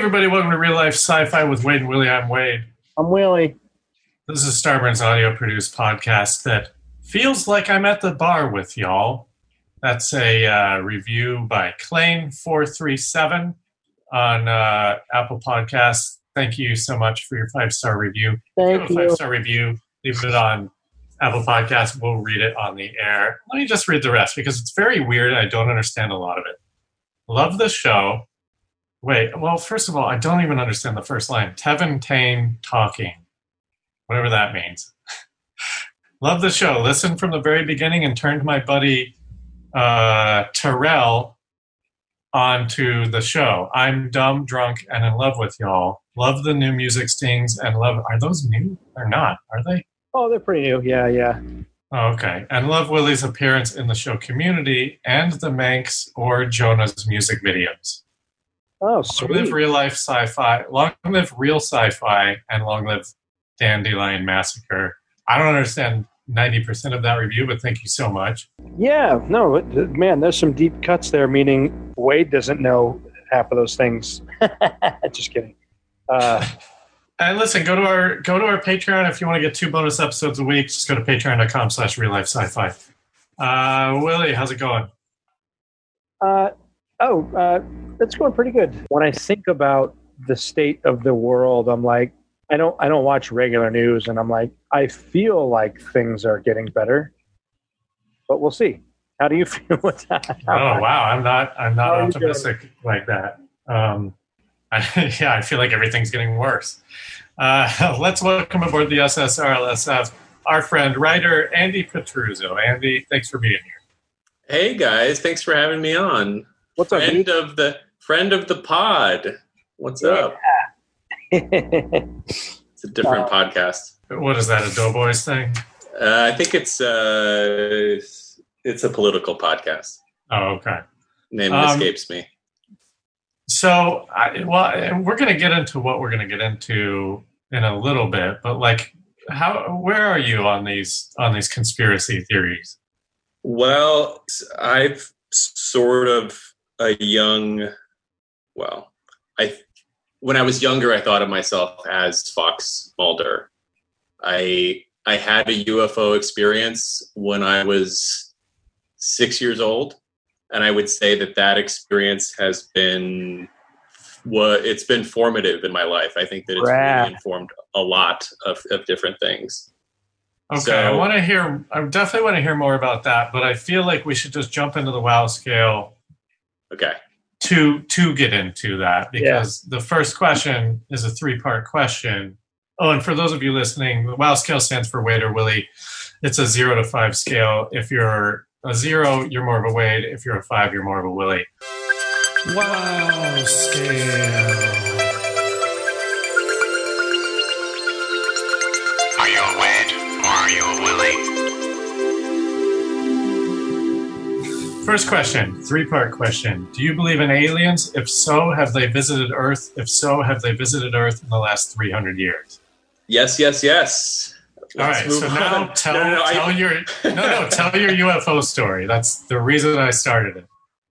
Everybody, welcome to Real Life Sci-Fi with Wade and Willie. I'm Wade. I'm Willie. This is Starburns audio produced podcast that feels like I'm at the bar with y'all. That's a uh, review by Claim437 on uh, Apple Podcasts. Thank you so much for your five star review. Thank Give a you. five star review. Leave it on Apple Podcasts. We'll read it on the air. Let me just read the rest because it's very weird. I don't understand a lot of it. Love the show. Wait, well, first of all, I don't even understand the first line. Tevin Tane talking, whatever that means. Love the show. Listen from the very beginning and turned my buddy uh, Terrell onto the show. I'm dumb, drunk, and in love with y'all. Love the new music stings and love. Are those new or not? Are they? Oh, they're pretty new. Yeah, yeah. Oh, okay. And love Willie's appearance in the show Community and the Manx or Jonah's music videos. Oh, Long live real life sci-fi. Long live real sci-fi, and long live Dandelion Massacre. I don't understand ninety percent of that review, but thank you so much. Yeah, no, man, there's some deep cuts there. Meaning Wade doesn't know half of those things. Just kidding. Uh, And listen, go to our go to our Patreon if you want to get two bonus episodes a week. Just go to patreon.com/slash real life sci-fi. Uh, Willie, how's it going? uh, oh, uh, it's going pretty good. When I think about the state of the world, I'm like, I don't, I don't watch regular news, and I'm like, I feel like things are getting better, but we'll see. How do you feel with that? Oh wow, I'm not I'm not are optimistic like that. Um, I, yeah, I feel like everything's getting worse. Uh, let's welcome aboard the SSRLSF our friend writer Andy Petruzzo. Andy, thanks for being here. Hey guys, thanks for having me on. What's up? Friend of the friend of the pod. What's up? It's a different podcast. What is that? A Doughboys thing? Uh, I think it's uh, it's a political podcast. Oh, okay. Name Um, escapes me. So, I, well, we're going to get into what we're going to get into in a little bit, but like, how? Where are you on these on these conspiracy theories? Well, I've sort of a young. Well, I when I was younger, I thought of myself as Fox Mulder. I I had a UFO experience when I was six years old, and I would say that that experience has been what it's been formative in my life. I think that it's Rad. really informed a lot of, of different things. Okay, So- I want to hear. I definitely want to hear more about that, but I feel like we should just jump into the WoW scale Okay. to to get into that because the first question is a three part question. Oh, and for those of you listening, the WoW scale stands for Wade or Willie. It's a zero to five scale. If you're a zero, you're more of a Wade. If you're a five, you're more of a Willie. WoW scale. First question, three part question. Do you believe in aliens? If so, have they visited Earth? If so, have they visited Earth in the last 300 years? Yes, yes, yes. All Let's right, so move now tell, No, no, no, I- tell your no no tell your UFO story. That's the reason I started it.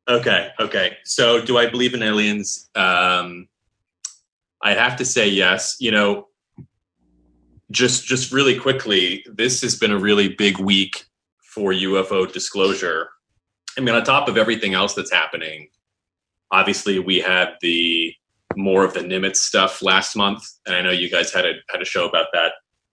Okay, okay. So, do I believe in aliens? Um, I have to say yes. You know, just just really quickly, this has been a really big week for UFO disclosure. I mean, on top of everything else that's happening, obviously we had the more of the Nimitz stuff last month, and I know you guys had a had a show about that.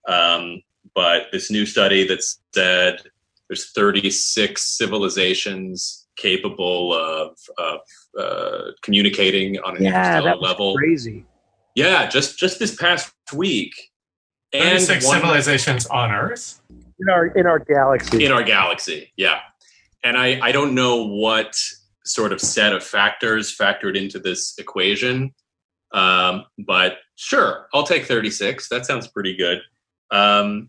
Um, but this new study that said there's 36 civilizations capable of, of uh, communicating on an yeah, interstellar that was level. crazy. Yeah, just just this past week, and 36 one- civilizations on Earth. In our in our galaxy. in our galaxy. Yeah, and I I don't know what sort of set of factors factored into this equation, um, but sure, I'll take 36. That sounds pretty good. Um,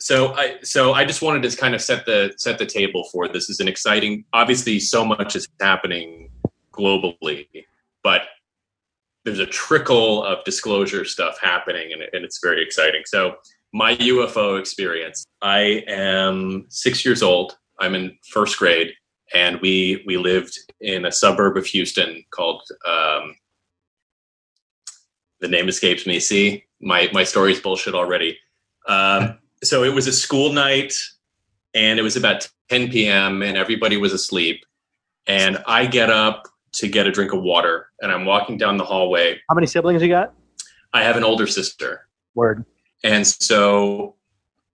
so I so I just wanted to kind of set the set the table for this. is an exciting. Obviously, so much is happening globally, but there's a trickle of disclosure stuff happening, and, and it's very exciting. So my UFO experience. I am six years old. I'm in first grade, and we we lived in a suburb of Houston called um, the name escapes me. See, my my story's bullshit already. Um, so it was a school night, and it was about 10 p.m. and everybody was asleep. And I get up to get a drink of water, and I'm walking down the hallway. How many siblings you got? I have an older sister, Word. and so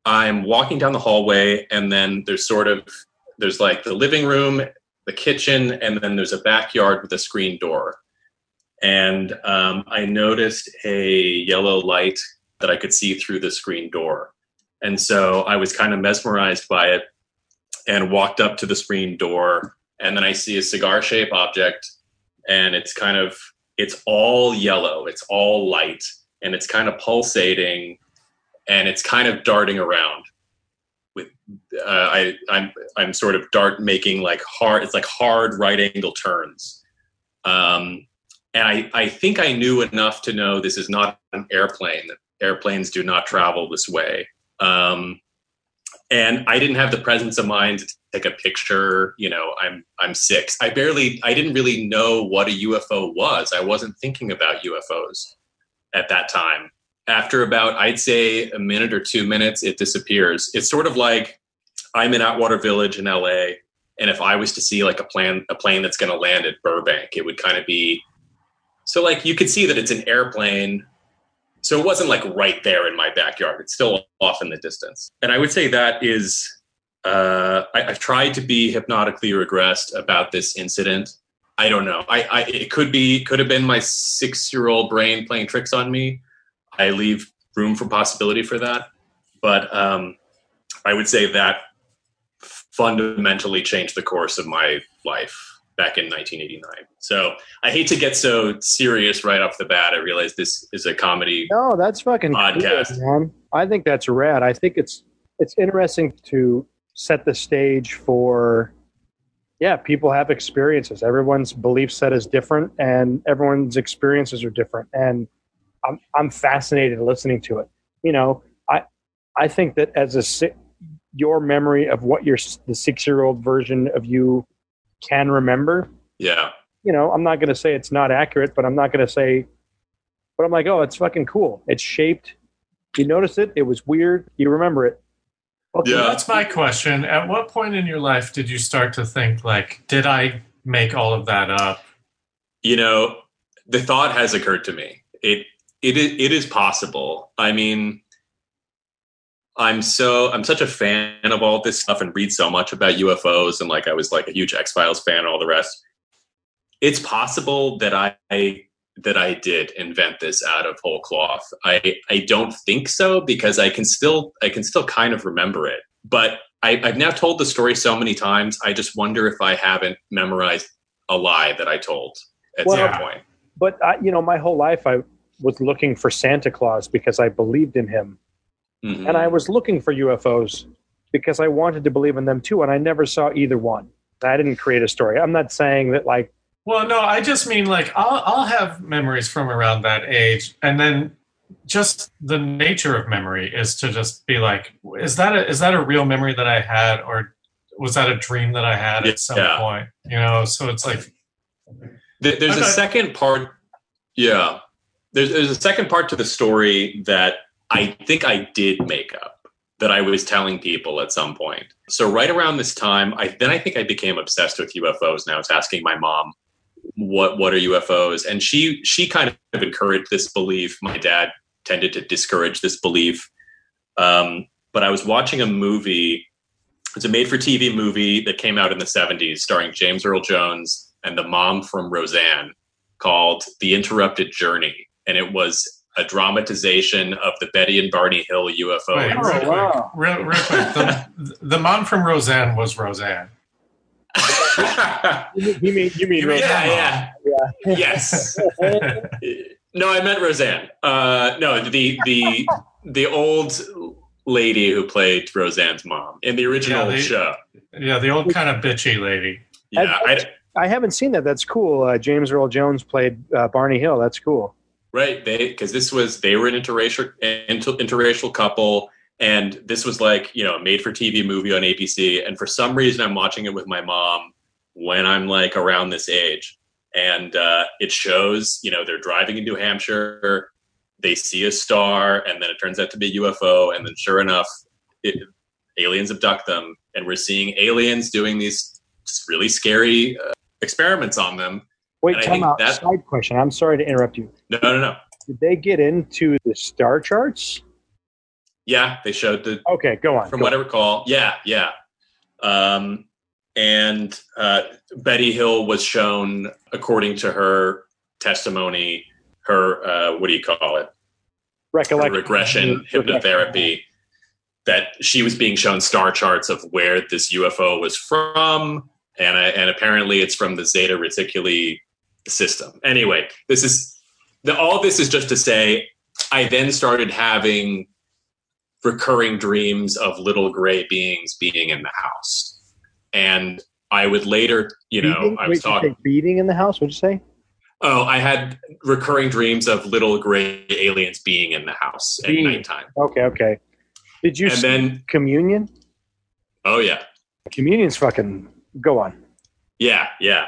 I'm walking down the hallway, and then there's sort of there's like the living room, the kitchen, and then there's a backyard with a screen door. And um, I noticed a yellow light that I could see through the screen door, and so I was kind of mesmerized by it, and walked up to the screen door, and then I see a cigar-shaped object, and it's kind of it's all yellow, it's all light, and it's kind of pulsating and it's kind of darting around with uh, I I'm I'm sort of dart making like hard it's like hard right angle turns. Um, and I, I think I knew enough to know this is not an airplane. Airplanes do not travel this way. Um, and I didn't have the presence of mind to take a picture. You know, I'm I'm six. I barely I didn't really know what a UFO was. I wasn't thinking about UFOs at that time after about i'd say a minute or two minutes it disappears. It's sort of like i'm in atwater village in la and if i was to see like a plane a plane that's going to land at burbank it would kind of be so like you could see that it's an airplane so it wasn't like right there in my backyard. It's still off in the distance. And i would say that is uh, I, i've tried to be hypnotically regressed about this incident. I don't know. I, I it could be could have been my six year old brain playing tricks on me I leave room for possibility for that. But um, I would say that fundamentally changed the course of my life back in 1989. So I hate to get so serious right off the bat. I realize this is a comedy. No, that's fucking Podcast. cool, man. I think that's rad. I think it's it's interesting to set the stage for yeah, people have experiences. Everyone's belief set is different and everyone's experiences are different. And I'm I'm fascinated listening to it. You know, I I think that as a your memory of what your the six year old version of you can remember. Yeah. You know, I'm not going to say it's not accurate, but I'm not going to say. But I'm like, oh, it's fucking cool. It's shaped. You notice it. It was weird. You remember it. Okay, Yeah. That's my question. At what point in your life did you start to think like, did I make all of that up? You know, the thought has occurred to me. It it is, it is possible. I mean, I'm so I'm such a fan of all this stuff and read so much about UFOs and like I was like a huge X Files fan and all the rest. It's possible that I that I did invent this out of whole cloth. I I don't think so because I can still I can still kind of remember it. But I, I've now told the story so many times. I just wonder if I haven't memorized a lie that I told at Well- some point. but I, you know, my whole life I was looking for Santa Claus because I believed in him. Mhm. and I was looking for UFOs because I wanted to believe in them too, and I never saw either one. I didn't create a story. I'm not saying that like Well, no, I just mean like I'll I'll have memories from around that age, and then just the nature of memory is to just be like, is that a, is that a real memory that I had, or was that a dream that I had at some Yeah. point? You know, so it's like, Th- There's a Okay. second part. Yeah. There's, there's a second part to the story that I think I did make up that I was telling people at some point. So right around this time, I then I think I became obsessed with UFOs. And I was asking my mom, "What what are UFOs?" And she she kind of encouraged this belief. My dad tended to discourage this belief. Um, but I was watching a movie. It's a made-for-TV movie that came out in the '70s, starring James Earl Jones and the mom from Roseanne, called "The Interrupted Journey," and it was a dramatization of the Betty and Barney Hill UFO. wait, Oh, real incident. quick, wow. real, real quick, the, the mom from Roseanne was Roseanne. you mean you mean You mean- yeah, yeah, yes. no, I meant Roseanne. Uh, no, the the the old lady who played Roseanne's mom in the original Yeah, the- show. Yeah, the old kind of bitchy lady. Yeah, I, I haven't seen that. That's cool. Uh, James Earl Jones played uh, Barney Hill. That's cool. Right. They because this was they were an interracial inter, interracial couple, and this was like you know a made for TV movie on ABC. And for some reason, I'm watching it with my mom, when I'm like around this age. And uh, it shows, you know, they're driving in New Hampshire, they see a star, and then it turns out to be a UFO. And then sure enough, it, aliens abduct them. And we're seeing aliens doing these really scary uh, experiments on them. Wait, And time out. that- Side question. I'm sorry to interrupt you. No, no, no. Did they get into the star charts? Yeah, they showed the Okay, go on. from go what I recall. Yeah, yeah. Um, and uh, Betty Hill was shown, according to her testimony, her uh, what do you call it? Recollection. regression hypnotherapy. That she was being shown star charts of where this UFO was from, and uh, and apparently it's from the Zeta Reticuli system. Anyway, this is the, all. This is just to say, I then started having recurring dreams of little gray beings being in the house. And I would later, you know, Beating? I was talking, beating in the house. What'd you say? oh, I had recurring dreams of little gray aliens being in the house at Being. nighttime. Okay, okay. Did you And then, communion? oh, yeah. Communion's fucking. Go on. Yeah, yeah.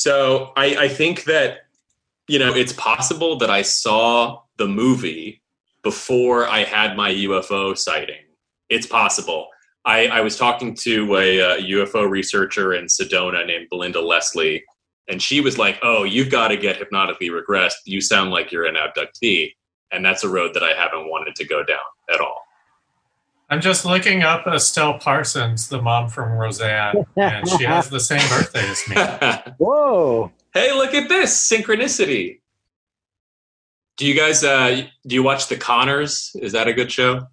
So I, I think that, you know, it's possible that I saw the movie before I had my UFO sighting. It's possible. I, I was talking to a, uh UFO researcher in Sedona named Belinda Leslie, and she was like, "Oh, you've got to get hypnotically regressed. You sound like you're an abductee." And that's a road that I haven't wanted to go down at all. I'm just looking up Estelle Parsons, the mom from Roseanne, and she has the same birthday as me. Whoa. hey, look at this synchronicity. Do you guys uh, do you watch The Connors? Is that a good show?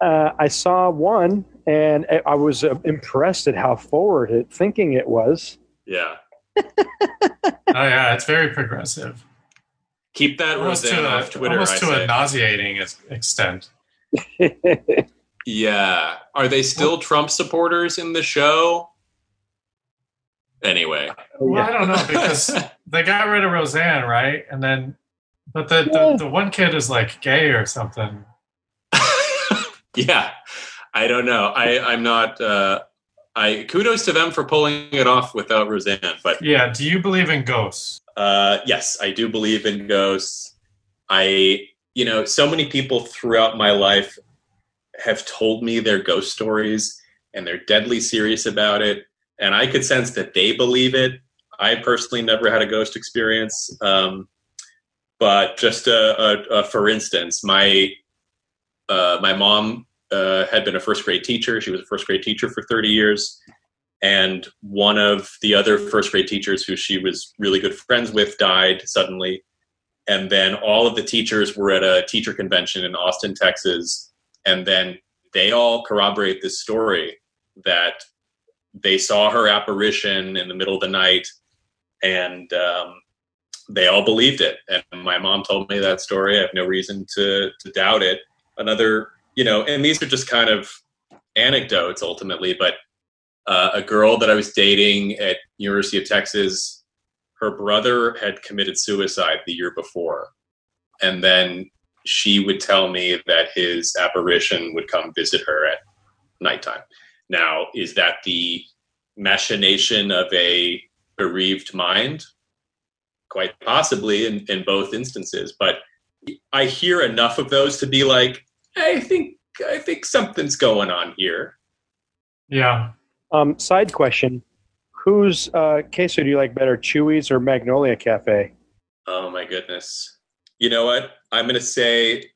Uh, I saw one, and I- I was uh, impressed at how forward it thinking it was. Yeah. Oh yeah, it's very progressive. Keep that Almost Roseanne to, off a, Twitter. almost I to say. a nauseating extent. yeah. Are they still Trump supporters in the show? Anyway. Well, I don't know because they got rid of Roseanne, right? And then, but the, the, the one kid is like gay or something. yeah. I don't know. I, I'm not. Uh, I kudos to them for pulling it off without Roseanne, but Yeah. Do you believe in ghosts? Uh, yes, I do believe in ghosts. I, you know, so many people throughout my life have told me their ghost stories and they're deadly serious about it. And I could sense that they believe it. I personally never had a ghost experience. Um, but just a, a, a for instance, my uh, my mom uh, had been a first grade teacher. She was a first grade teacher for 30 years. And one of the other first grade teachers who she was really good friends with died suddenly. And then all of the teachers were at a teacher convention in Austin, Texas. And then they all corroborate this story that they saw her apparition in the middle of the night and um, they all believed it. And my mom told me that story. I have no reason to, to doubt it. Another, you know, and these are just kind of anecdotes ultimately, but uh, a girl that I was dating at University of Texas, her brother had committed suicide the year before, and then she would tell me that his apparition would come visit her at nighttime. Now, is that the machination of a bereaved mind? Quite possibly in, in both instances, but I hear enough of those to be like, I think I think something's going on here. Yeah. Um, side question: Whose uh, queso do you like better, Chuy's or Magnolia Cafe? Oh my goodness. You know what? I'm going to say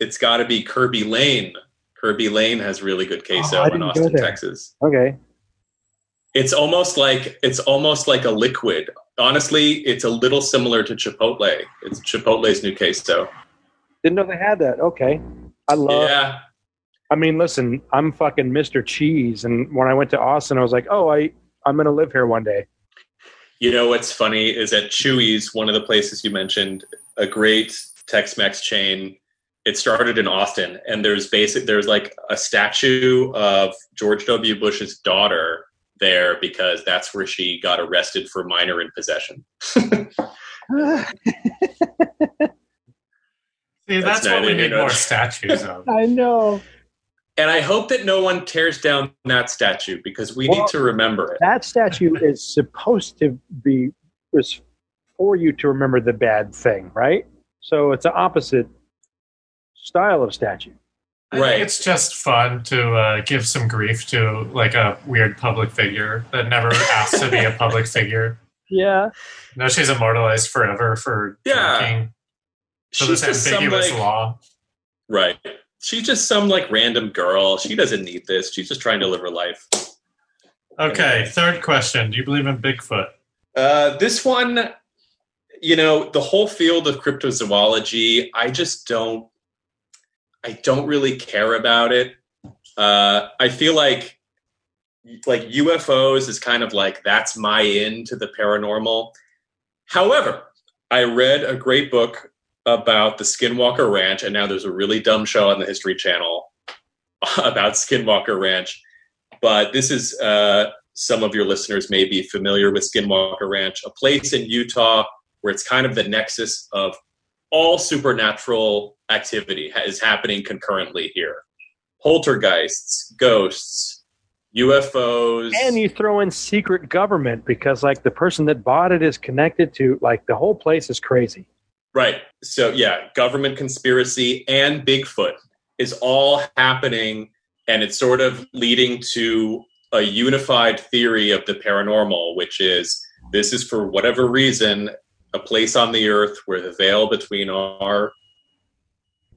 it's got to be Kerbey Lane. Kerbey Lane has really good oh, queso Oh, in Austin. Texas. Okay. It's almost like it's almost like a liquid. Honestly, it's a little similar to Chipotle. It's Chipotle's new queso. Didn't know they had that. Okay. I love. yeah. I mean, listen, I'm fucking Mr. Cheese, and when I went to Austin, I was like, oh, I I'm gonna live here one day. You know what's funny is at Chuy's, one of the places you mentioned, a great Tex-Mex chain. It started in Austin, and there's basic there's like a statue of George W. Bush's daughter there because that's where she got arrested for minor in possession. See, That's that's, what we need more statues of. I know. And I hope that no one tears down that statue because we Well- need to remember it. That statue is supposed to be was for you to remember the bad thing, right? So it's the opposite style of statue. I Right. think it's just fun to uh, give some grief to like a weird public figure that never asked to be a public figure. Yeah. Now she's immortalized forever for Yeah. drinking. So She's this just some, like- law. Right. She's just some like random girl. She doesn't need this. She's just trying to live her life. Okay, third question. Do you believe in Bigfoot? Uh, this one, you know, the whole field of cryptozoology, I just don't, I don't really care about it. Uh, I feel like, like UFOs is kind of like that's my in to the paranormal. However, I read a great book about the Skinwalker Ranch, and now there's a really dumb show on the History Channel about Skinwalker Ranch. But this is uh, some of your listeners may be familiar with Skinwalker Ranch, a place in Utah where it's kind of the nexus of all supernatural activity is happening concurrently here. Poltergeists, ghosts, UFOs. And you throw in secret government because like the person that bought it is connected to like the whole place is crazy. Right. So yeah, government conspiracy and Bigfoot is all happening and it's sort of leading to a unified theory of the paranormal, which is this is for whatever reason a place on the earth where the veil between our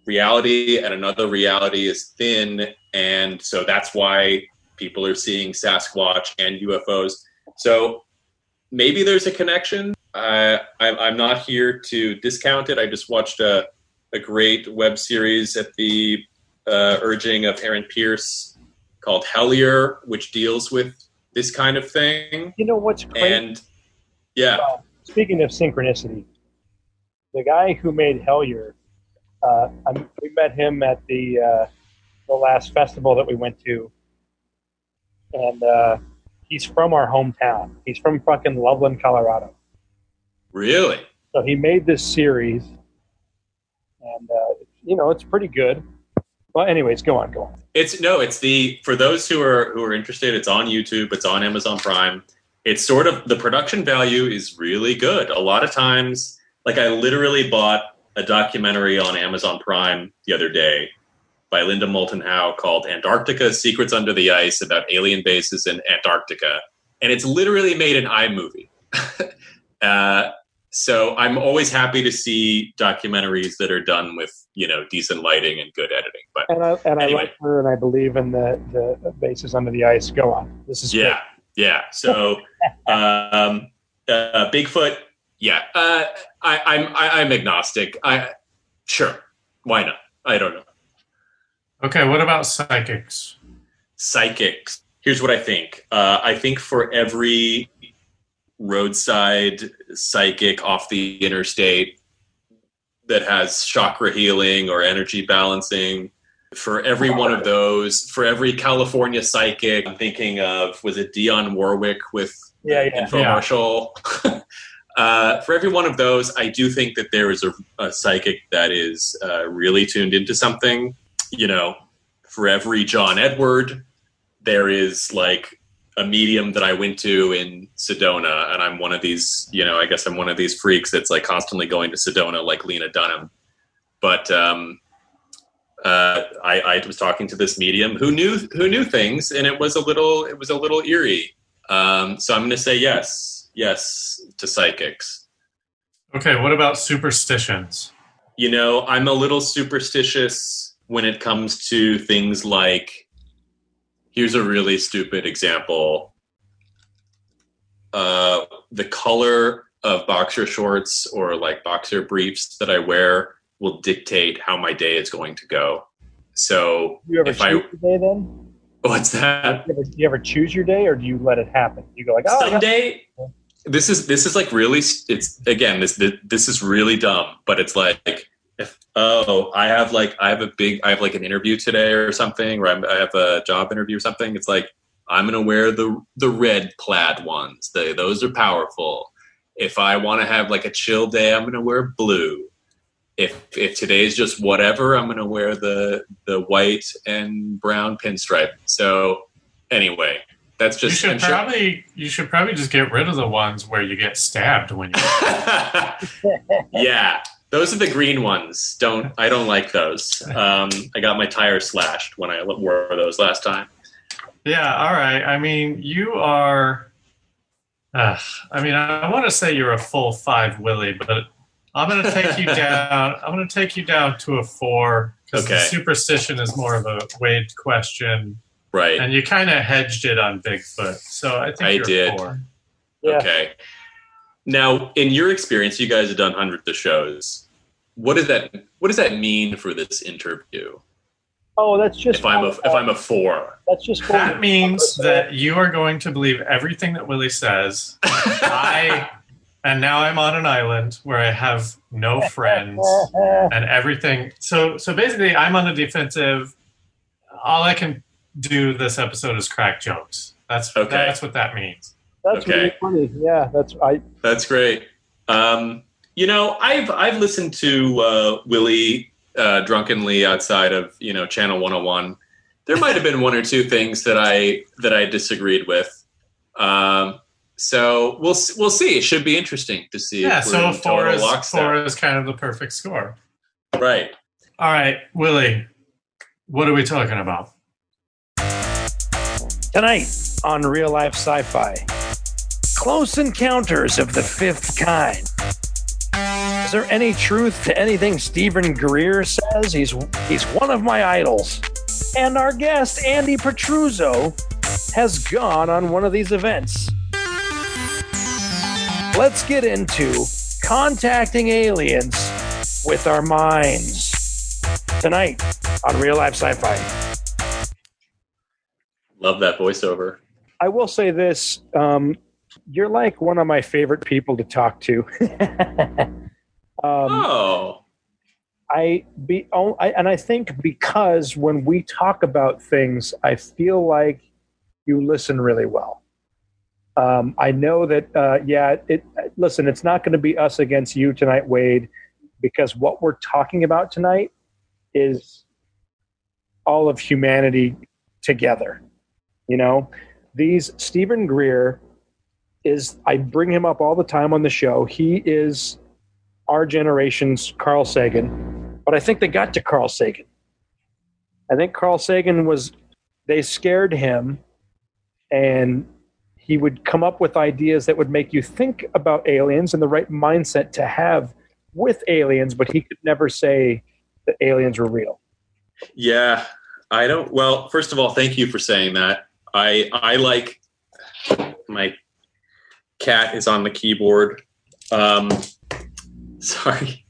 reality and another reality is thin and so that's why people are seeing Sasquatch and UFOs. So maybe there's a connection. I, I'm, I'm not here to discount it. I just watched a, a great web series at the uh, urging of Aaron Pierce called Hellier, which deals with this kind of thing. You know what's crazy? And yeah, Speaking of synchronicity, the guy who made Hellier, uh, I'm, we met him at the uh, the last festival that we went to, and uh, he's from our hometown. He's from fucking Loveland, Colorado. really. So he made this series, and uh, you know it's pretty good. Well, anyways, go on, go on. It's no, it's the for those who are who are interested. It's on YouTube. It's on Amazon Prime. It's sort of the production value is really good. A lot of times, like I literally bought a documentary on Amazon Prime the other day by Linda Moulton Howe called Antarctica: Secrets Under the Ice about alien bases in Antarctica, and it's literally made an iMovie. uh, so I'm always happy to see documentaries that are done with you know decent lighting and good editing. But And I and Anyway. I like her, and I believe in the the bases under the ice. Go on. This is yeah, yeah. So um, uh, Bigfoot, yeah. Uh, I, I'm I, I'm agnostic. I sure, why not? I don't know. Okay, what about psychics? Psychics. Here's what I think. Uh, I think for every roadside psychic off the interstate that has chakra healing or energy balancing. For every one of those, for every California psychic, I'm thinking of was it Dionne Warwick with Yeah, yeah. infomercial. uh, for every one of those, I do think that there is a, a psychic that is uh, really tuned into something. You know, for every John Edward, there is like a medium that I went to in Sedona, and I'm one of these. You know, I guess I'm one of these freaks that's like constantly going to Sedona, like Lena Dunham. But um, uh, I, I was talking to this medium who knew who knew things, and it was a little it was a little eerie. Um, so I'm going to say yes, yes to psychics. Okay, what about superstitions? You know, I'm a little superstitious when it comes to things like. Here's a really stupid example. Uh, the color of boxer shorts or like boxer briefs that I wear will dictate how my day is going to go. So You ever choose I your day then? what's that? You ever, you ever choose your day, or do you let it happen? You go like, oh, someday this is this is like really it's again this this is really dumb but it's like if oh i have like i have a big i have like an interview today or something or I'm, i have a job interview or something it's like i'm gonna wear the the red plaid ones those are powerful if i want to have like a chill day i'm gonna wear blue if if today is just whatever, I'm going to wear the the white and brown pinstripe. So anyway, that's just. You just should I'm sure- probably you should probably just get rid of the ones where you get stabbed when you. yeah, those are the green ones. Don't I don't like those. Um, I got my tires slashed when I wore those last time. yeah. All right. I mean, you are. Uh, I mean, I want to say you're a full five, Willie, but I'm going to take you down. I'm going to take you down to a four because the Okay. superstition is more of a Wade question, Right. and you kind of hedged it on Bigfoot. So I think I you're did. four. Yeah. Okay. Now, in your experience, you guys have done hundreds of shows. What does that What does that mean for this interview? Oh, that's just If I'm a If I'm a four, that's just That means that you are going to believe everything that Willie says. I and now I'm on an island where I have no friends and everything. So so basically, I'm on the defensive. All I can do this episode is crack jokes. That's Okay. that's what that means. That's Okay. really funny. Yeah, that's I. That's great. Um, you know, I've I've listened to uh, Willie uh, drunkenly outside of you know Channel 101. There might have been one or two things that I that I disagreed with. Um, so we'll we'll see. It should be interesting to see. Yeah. if we're So in four total is lockstep. four is kind of the perfect score. Right. All right, Willie. What are we talking about? Tonight on Real Life Sci Fi Close Encounters of the Fifth Kind. Is there any truth to anything Steven Greer says? He's, he's one of my idols. And our guest, Andy Petruzzo, has gone on one of these events. Let's get into contacting aliens with our minds. Tonight on Real Life Sci Fi. Love that voiceover. I will say this: um, you're like one of my favorite people to talk to. um, oh, I be, oh, I, and I think because when we talk about things, I feel like you listen really well. Um, I know that, uh, yeah. It listen. It's not going to be us against you tonight, Wade, because what we're talking about tonight is all of humanity together. You know, these Steven Greer is. I bring him up all the time on the show. He is our generation's Carl Sagan, but I think they got to Carl Sagan. I think Carl Sagan was, they scared him, and he would come up with ideas that would make you think about aliens and the right mindset to have with aliens, but he could never say that aliens were real. yeah. I don't. Well, first of all, thank you for saying that. I I like my cat is on the keyboard. Um, sorry.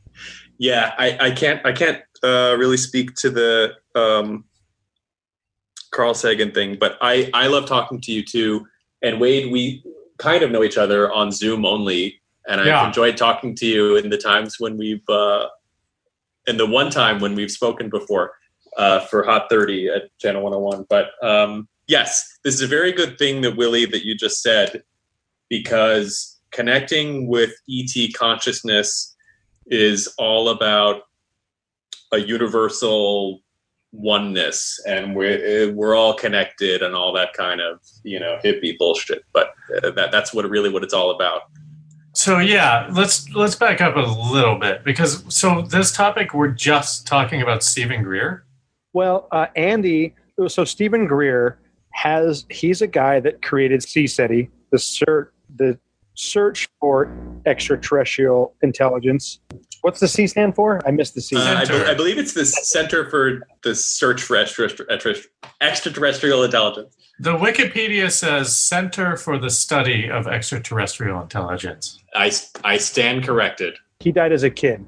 Yeah, I, I can't I can't uh, really speak to the um, Carl Sagan thing, but I I love talking to you too. And Wade, we kind of know each other on Zoom only, and I've Yeah. enjoyed talking to you in the times when we've uh, and the one time when we've spoken before uh, for Hot 30 at Channel 101. But um, yes, this is a very good thing that Willie that you just said because connecting with ET consciousness is all about a universal oneness and we're we're all connected and all that kind of you know hippie bullshit but uh, that that's what really what it's all about So yeah, let's let's back up a little bit because so this topic we're just talking about Steven Greer. Well, uh, Andy, so Steven Greer has, he's a guy that created CSETI, the search, the search for extraterrestrial intelligence. What's the C stand for? I missed the C. Uh, I, be- I believe it's the Center for the Search for Extra- Extra- Extraterrestrial Intelligence. The Wikipedia says Center for the Study of Extraterrestrial Intelligence. I, I stand corrected. he died as a kid.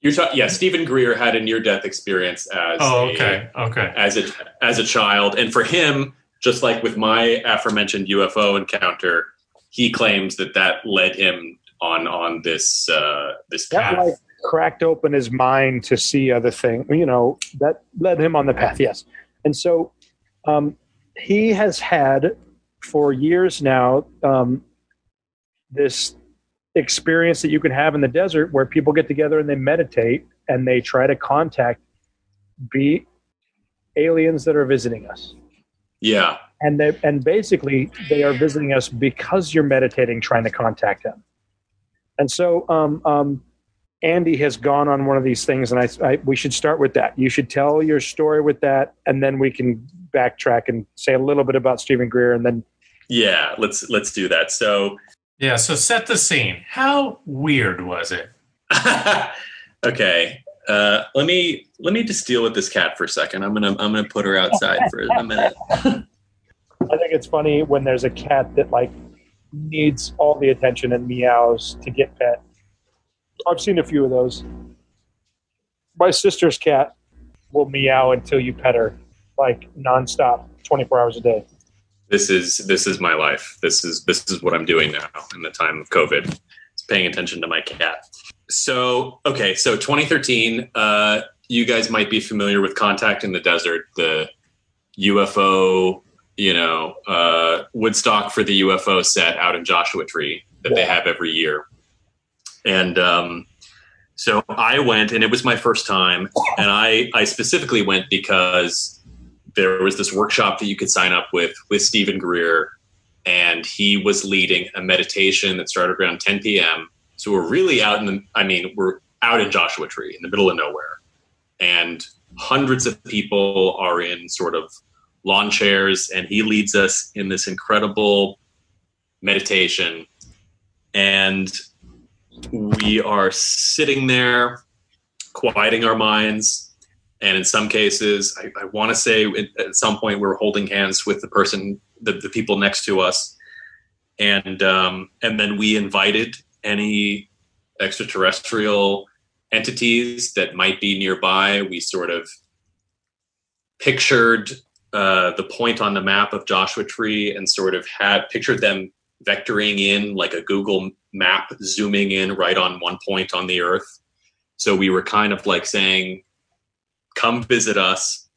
You're ta- yeah, Steven Greer had a near-death experience as Oh, a- okay, okay. as a as a child, and for him, just like with my aforementioned UFO encounter, he claims that that led him on on this uh, this That path. like cracked open his mind to see other things. You know, that led him on the path. Yes, and so um, he has had for years now um, this experience that you can have in the desert where people get together and they meditate and they try to contact be aliens that are visiting us Yeah. and they and basically they are visiting us because you're meditating trying to contact them and so um, um, andy has gone on one of these things and I, I we should start with that you should tell your story with that and then we can backtrack and say a little bit about steven greer and then Yeah. Let's let's do that. So Yeah, so set the scene. How weird was it? okay. Uh, let me let me just deal with this cat for a second. I'm gonna I'm gonna put her outside for a minute. i think it's funny when there's a cat that like needs all the attention and meows to get pet i've seen a few of those my sister's cat will meow until you pet her like nonstop 24 hours a day This is this is my life. This is this is what I'm doing now in the time of COVID. It's paying attention to my cat. So okay, so 2013. Uh, you guys might be familiar with Contact in the Desert, the UFO, you know, uh, Woodstock for the UFO set out in Joshua Tree that they have every year. And um, so I went, and it was my first time, and I I specifically went because there was this workshop that you could sign up with with Steven Greer, and he was leading a meditation that started around 10 p.m. So we're really out in the, I mean, we're out in Joshua Tree in the middle of nowhere, and hundreds of people are in sort of lawn chairs, and he leads us in this incredible meditation, and we are sitting there, quieting our minds. And in some cases i, I want to say at, some point we are holding hands with the person the, the people next to us. And um, and then we invited any extraterrestrial entities that might be nearby. We sort of pictured uh, the point on the map of joshua tree and sort of had pictured them vectoring in like a google map zooming in right on one point on the earth so we were kind of like saying come visit us.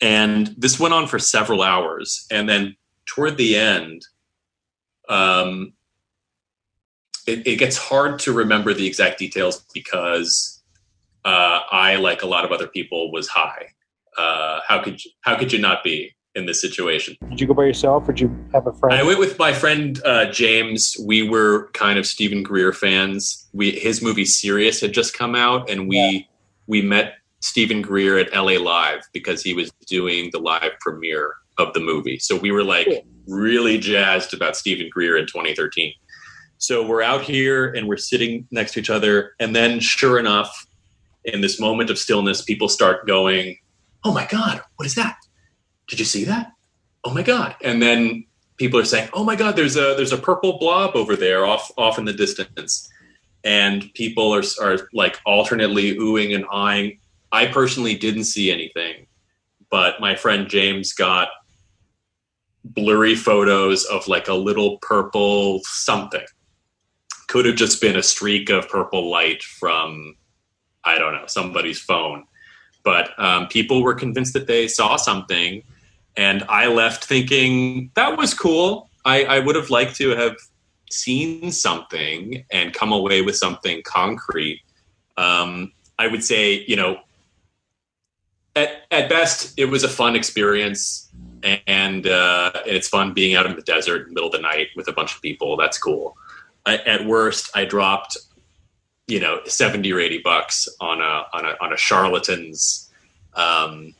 And this went on for several hours. And then toward the end, um, it, it gets hard to remember the exact details because uh, I, like a lot of other people, was high. Uh, how could you, how could you not be in this situation? did you go by yourself or did you have a friend I went with my friend uh, James. We were kind of Steven Greer fans. We his movie Sirius had just come out, and we we met Steven Greer at LA Live because he was doing the live premiere of the movie. So we were like really jazzed about Steven Greer in 2013. So we're out here and we're sitting next to each other, and then sure enough, in this moment of stillness, people start going, "Oh my God, what is that? Did you see that? Oh my God!" And then people are saying, "Oh my God, there's a there's a purple blob over there, off off in the distance," and people are are like alternately oohing and eyeing. I personally didn't see anything, but my friend James got blurry photos of like a little purple something. Could have just been a streak of purple light from I don't know somebody's phone, but um, people were convinced that they saw something, and I left thinking that was cool. I, I would have liked to have seen something and come away with something concrete. Um, I would say, you know, at, at best, it was a fun experience, and uh, it's fun being out in the desert in the middle of the night with a bunch of people. That's cool. I, at worst, I dropped, you know, seventy or eighty bucks on a on a on a charlatans um,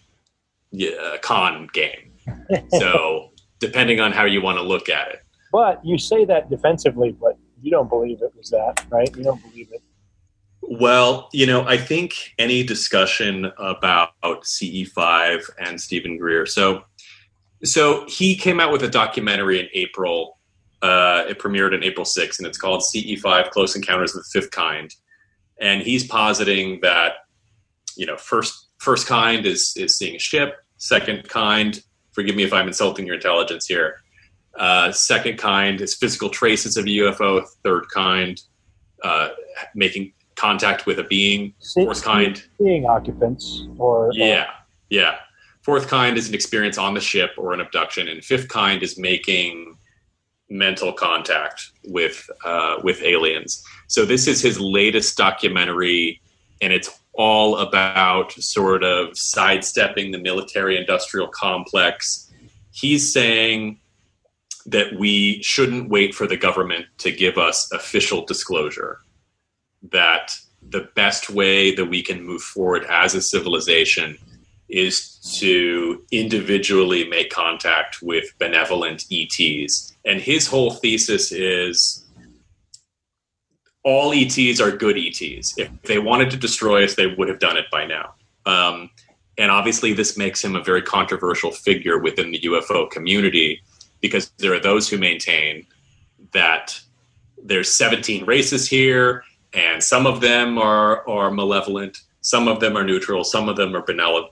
yeah, con game. So depending on how you want to look at it. but you say that defensively but you don't believe it was that right you don't believe it Well, you know, I think any discussion about CE5 and Steven Greer. So, so he came out with a documentary in April. Uh, it premiered on April 6th, and it's called CE5: Close Encounters of the Fifth Kind. And he's positing that, you know, first first kind is is seeing a ship. Second kind, forgive me if I'm insulting your intelligence here. Uh, second kind is physical traces of a UFO. Third kind, uh, making contact with a being. Fourth kind, seeing occupants or yeah, yeah. Fourth kind is an experience on the ship or an abduction, and fifth kind is making mental contact with uh, with aliens. So this is his latest documentary, and it's all about sort of sidestepping the military industrial complex. He's saying that we shouldn't wait for the government to give us official disclosure. That the best way that we can move forward as a civilization is to individually make contact with benevolent ETs. And his whole thesis is all ETs are good ETs. If they wanted to destroy us, they would have done it by now. Um, and obviously, this makes him a very controversial figure within the UFO community because there are those who maintain that there's 17 races here, and some of them are are malevolent, some of them are neutral, some of them are benevolent.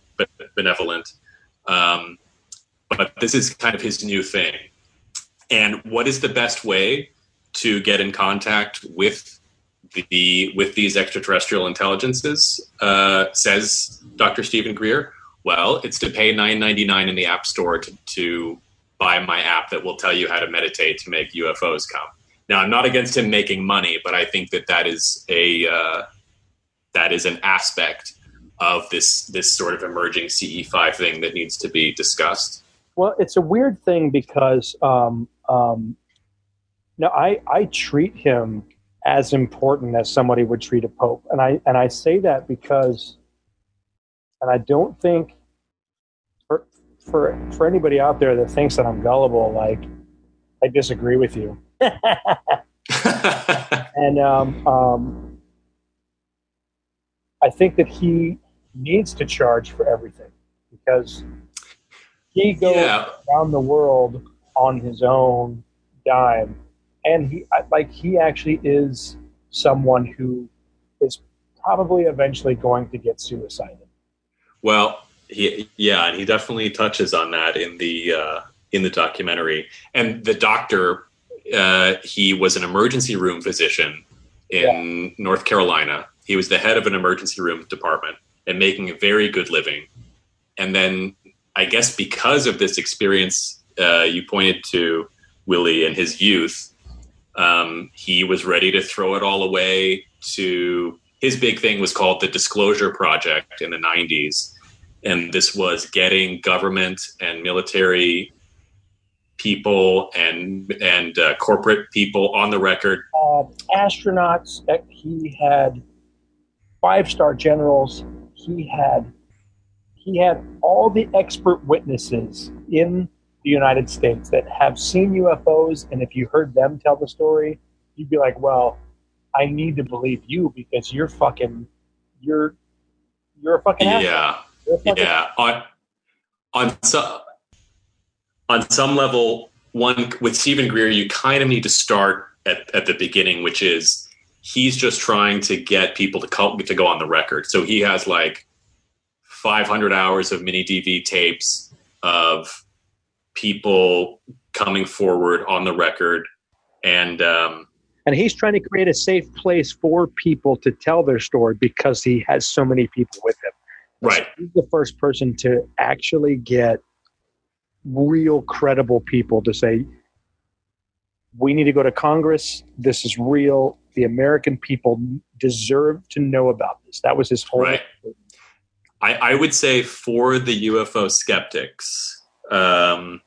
Um, but this is kind of his new thing. And what is the best way to get in contact with the with these extraterrestrial intelligences? Uh, says Dr. Steven Greer. Well, it's to pay nine ninety nine in the App Store to, to buy my app that will tell you how to meditate to make UFOs come. Now, I'm not against him making money, but I think that that is a uh, that is an aspect of this this sort of emerging CE5 thing that needs to be discussed. Well, it's a weird thing because um, um, now I I treat him as important as somebody would treat a pope, and I and I say that because, and I don't think for for for anybody out there that thinks that I'm gullible, like I disagree with you. and um, um, I think that he needs to charge for everything because he goes yeah. around the world on his own dime. And he like he actually is someone who is probably eventually going to get suicided. Well he yeah and he definitely touches on that in the uh in the documentary. And the doctor uh he was an emergency room physician in yeah. north carolina. He was the head of an emergency room department and making a very good living. And then I guess because of this experience uh, you pointed to, Willy, and his youth, um, he was ready to throw it all away to his big thing was called the Disclosure Project in the 90s. And this was getting government and military people and and uh, corporate people on the record. Uh, astronauts he had five star generals he had he had all the expert witnesses in the United States that have seen UFOs, and if you heard them tell the story, you'd be like, "Well, I need to believe you because you're fucking, you're, you're a fucking yeah, fucking yeah." On on some on some level, one with Steven Greer, you kind of need to start at, at the beginning, which is he's just trying to get people to come, to go on the record. So he has like 500 hours of mini DV tapes of people coming forward on the record, and um, and he's trying to create a safe place for people to tell their story because he has so many people with him. Right, so he's the first person to actually get real credible people to say we need to go to Congress. This is real the American people deserve to know about this. That was his whole. Right. I, I, would say for the UFO skeptics, um,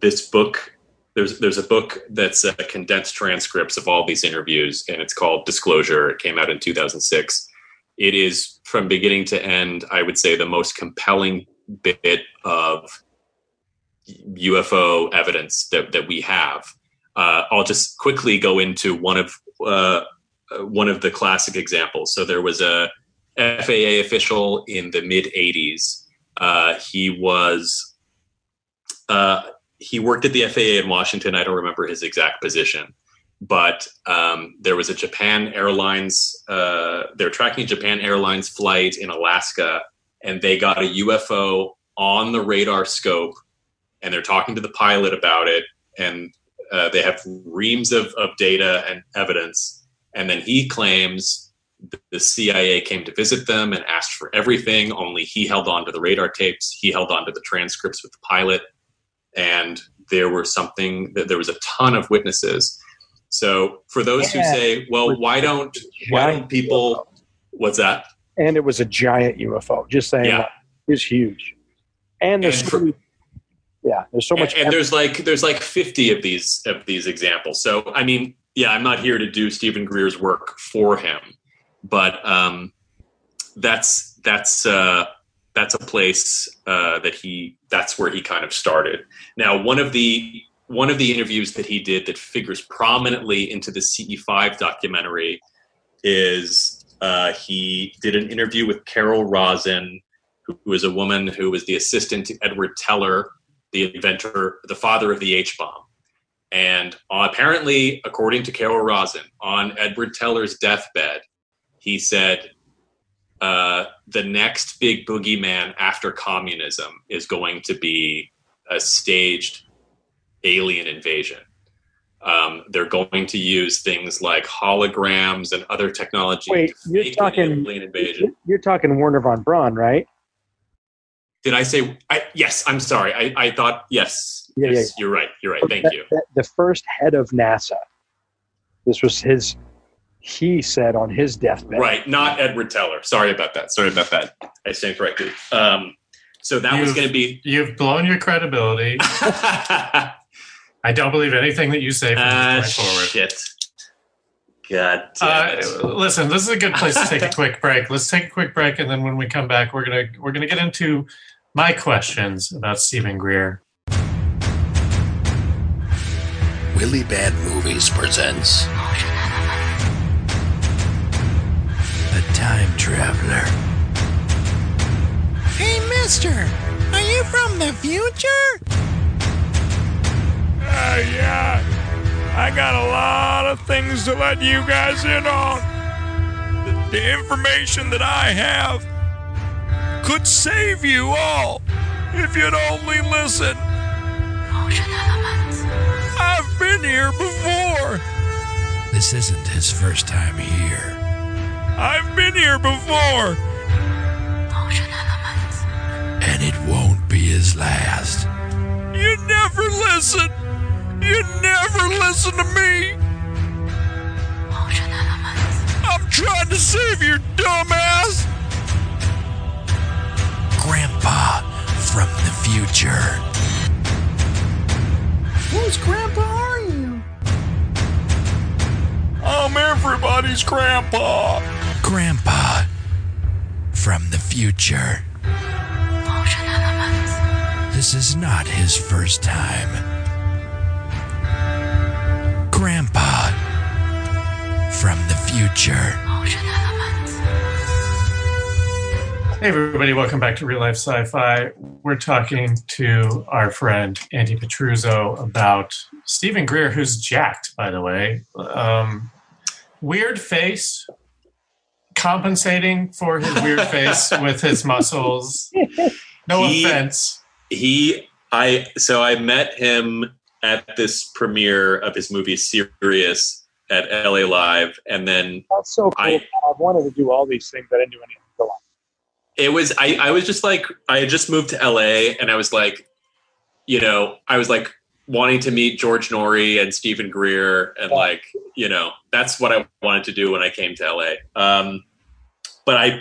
this book there's there's a book that's uh, condensed transcripts of all these interviews, and it's called Disclosure. It came out in 2006. It is from beginning to end, I would say, the most compelling bit of UFO evidence that, that we have. Uh, I'll just quickly go into one of uh, one of the classic examples. So there was a FAA official in the mid '80s. Uh, he was uh, he worked at the FAA in Washington. I don't remember his exact position, but um, there was a Japan Airlines. Uh, they're tracking Japan Airlines flight in Alaska, and they got a UFO on the radar scope, and they're talking to the pilot about it, and uh, they have reams of, of data and evidence. And then he claims the CIA came to visit them and asked for everything, only he held on to the radar tapes, he held on to the transcripts with the pilot. And there were something that there was a ton of witnesses. So for those Yeah. who say, well, why don't why don't people? What's that? And it was a giant UFO. Just saying, Yeah. like, it was huge. And the And for- yeah, there's so much. and, and there's like there's like 50 of these of these examples so i mean yeah i'm not here to do steven greer's work for him but um that's that's uh that's a place uh that he that's where he kind of started now one of the one of the interviews that he did that figures prominently into the ce5 documentary is uh he did an interview with carol rosin who was a woman who was the assistant to edward teller the inventor, the father of the H bomb. And uh, apparently, according to Carol Rosin, on Edward Teller's deathbed, he said, uh, the next big boogeyman after communism is going to be a staged alien invasion. Um, they're going to use things like holograms and other technology. Wait, you're talking- alien invasion. You're talking Wernher von Braun, right? Did I say? I, yes, I'm sorry. I, I thought yes. Yeah, yes, yeah. you're right. You're right. Thank The- you. The, the first head of NASA. This was his. He said on his deathbed. Right, not Edward Teller. Sorry about that. Sorry about that. I stand corrected. Um, so that was You've- going to be. You've blown your credibility. ah, I don't believe anything that you say from this point forward. shit. God damn Uh, listen, this is a good place to take a quick break. Let's take a quick break, and then when we come back, we're gonna we're gonna get into my questions about Steven Greer. Willy Bad Movies presents A Time Traveler. Hey, mister, are you from the future? Uh, yeah. I got a lot of things to let you guys in on. The, the information that I have could save you all if you'd only listen. Emotion elements. I've been here before. This isn't his first time here. I've been here before. Emotion elements. And it won't be his last. You never listen. You never listen to me. I'm trying to save your dumb ass. Grandpa from the future. Whose grandpa are you? I'm everybody's grandpa. Grandpa from the future. This is not his first time. Grandpa from the future. Hey, everybody, welcome back to Real Life Sci Fi. We're talking to our friend Andy Petruzzo about Steven Greer, who's jacked, by the way. Um, weird face, compensating for his weird face with his muscles. No He- offense. he i so i met him at this premiere of his movie Sirius at la live and then That's so cool. I- I've wanted to do all these things. I didn't do anything. Go on. it was i i was just like i had just moved to la and i was like you know i was like wanting to meet george noory and steven greer and like you know that's what i wanted to do when i came to la um but i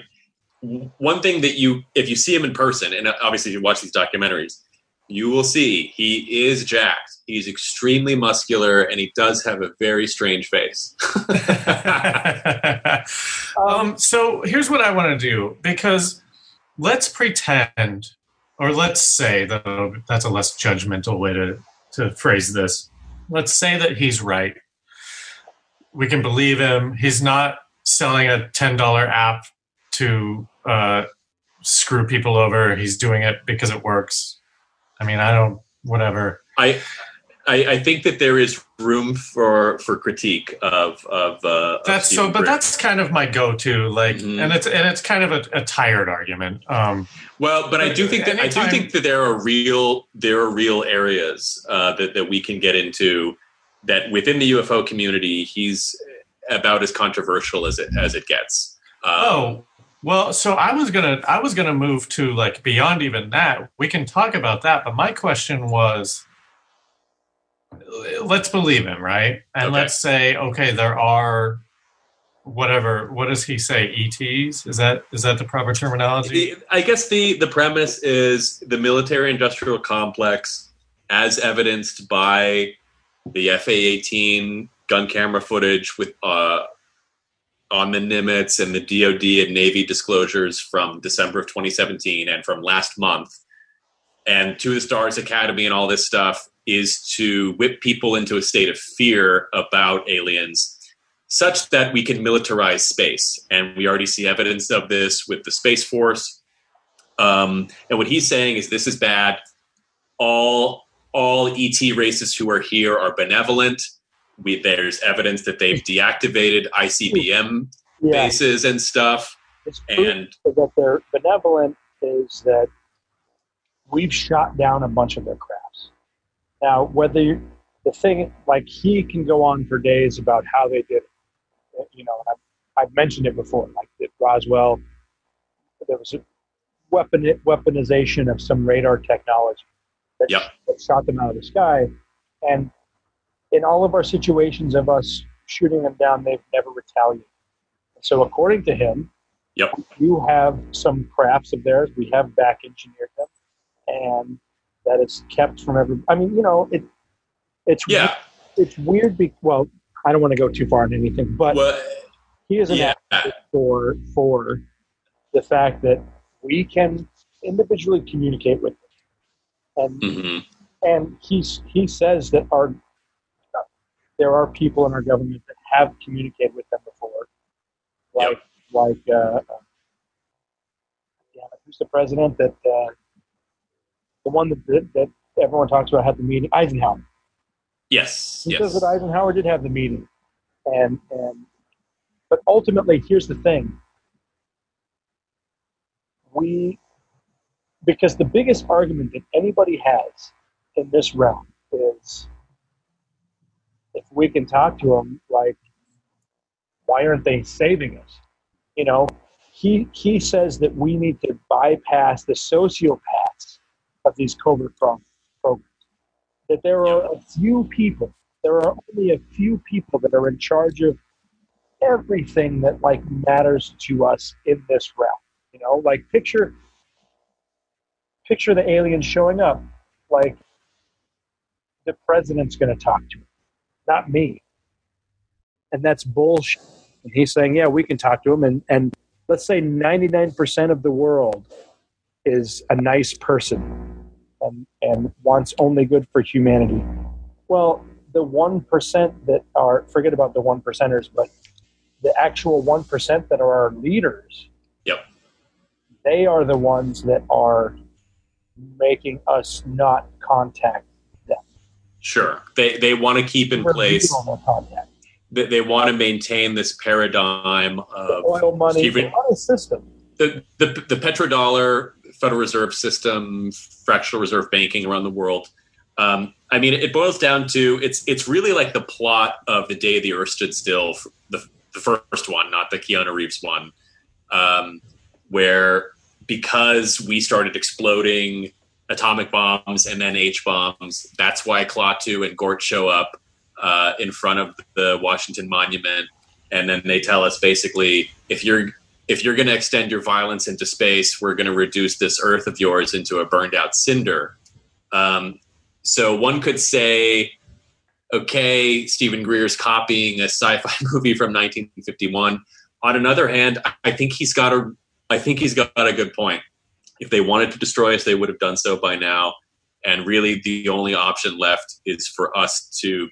one thing that you if you see him in person and obviously you watch these documentaries you will see he is jacked he's extremely muscular and he does have a very strange face um, so here's what I want to do because let's pretend, or let's say that that's a less judgmental way to to phrase this. Let's say that he's right. We can believe him. He's not selling a ten dollar app to uh, screw people over. He's doing it because it works. I mean, I don't. Whatever. I, I I think that there is room for for critique of of uh, of That's so, but that's kind of my go-to. Like, Mhm. and it's and it's kind of a, a tired argument. Um, well, but I do think that I do think that there are real there are real areas uh, that that we can get into that within the UFO community he's about as controversial as it as it gets. Um, Oh, well, so I was gonna I was gonna move to like beyond even that. We can talk about that, but my question was let's believe him, right? And Okay. let's say, okay, there are whatever. What does he say? ETs? Is that is that the proper terminology? The- I guess the the premise is the military industrial complex, as evidenced by the FA-18 gun camera footage with uh, on the Nimitz and the DoD and Navy disclosures from December of 2017 and from last month, and to the Stars Academy and all this stuff is to whip people into a state of fear about aliens such that we can militarize space. And we already see evidence of this with the Space Force. Um, and what he's saying is this is bad. All all ET races who are here are benevolent. We, there's evidence that they've deactivated ICBM Yeah, bases and stuff. it's And that they're benevolent is that we've shot down a bunch of their crafts. Now, whether you, the thing, like he can go on for days about how they did it, you know, and I've, I've mentioned it before, like at Roswell, there was a weapon weaponization of some radar technology that, Yep. that shot them out of the sky, and in all of our situations of us shooting them down, they've never retaliated. So, according to him, you have some crafts of theirs. We have back engineered them, and that it's kept from every. I mean, you know, it. It's yeah, it's weird. Be, well, I don't want to go too far into anything, but well, he is an yeah, advocate for for the fact that we can individually communicate with them, and mhm. and he's he says that our there are people in our government that have communicated with them before, like like uh, uh, damn it, who's the president that uh, the one that, that that everyone talks about had the meeting Eisenhower. yes, He yes. says that Eisenhower did have the meeting, and and but ultimately, here's the thing: we because the biggest argument that anybody has in this realm is if we can talk to them, like, why aren't they saving us? You know, he he says that we need to bypass the sociopaths of these covert pro- programs. That there are a few people, there are only a few people that are in charge of everything that like matters to us in this realm. You know, like picture picture the aliens showing up, like the president's going to talk to him, not me. And that's bullshit. And he's saying, yeah, we can talk to him. And, and let's say 99% of the world is a nice person and, and wants only good for humanity. Well, the 1% that are, forget about the one percenters, but the actual 1% that are our leaders, Yep. they are the ones that are making us not contact. Sure. They they want to keep in place. legal no contact. They, they want to maintain this paradigm of Oil money, the money system. the, the the petrodollar, Federal Reserve System, fractional reserve banking around the world. Um, I mean, it boils down to it's it's really like the plot of the day the Earth stood still, the the first one, not the Keanu Reeves one, um, where because we started exploding atomic bombs and then H bombs, that's why Klaatu and Gort show up uh, in front of the Washington Monument, and then they tell us basically if you're if you're going to extend your violence into space, we're going to reduce this Earth of yours into a burned out cinder. Um, so one could say, okay, Steven Greer's copying a sci-fi movie from 1951. On another hand, I think he's got a, I think he's got a good point. If they wanted to destroy us, they would have done so by now. And really, the only option left is for us to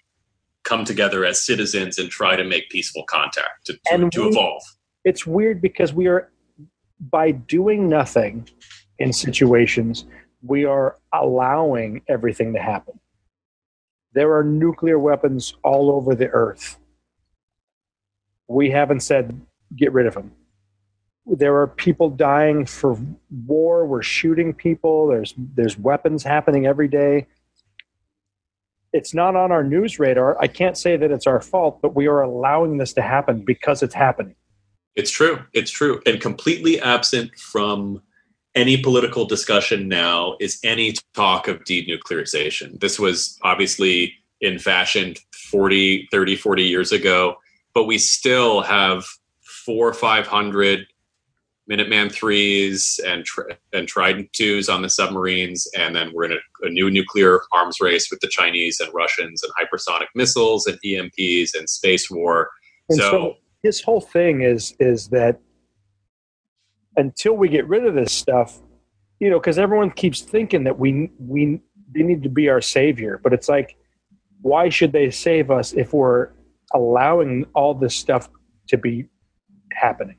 come together as citizens and try to make peaceful contact to, to, to we- evolve. It's weird because we are, by doing nothing in situations, we are allowing everything to happen. There are nuclear weapons all over the earth. We haven't said get rid of them. There are people dying for war. We're shooting people. There's there's weapons happening every day. It's not on our news radar. I can't say that it's our fault, but we are allowing this to happen because it's happening. It's true. It's true. And completely absent from any political discussion now is any talk of denuclearization. This was obviously in fashion 40 30 40 years ago but we still have four or five hundred minuteman threes and tr- and trident twos on the submarines and then we're in a, a new nuclear arms race with the chinese and russians and hypersonic missiles and emps and space war And so, so his whole thing is is that until we get rid of this stuff, you know, because everyone keeps thinking that we we they need to be our savior, but it's like, why should they save us if we're allowing all this stuff to be happening?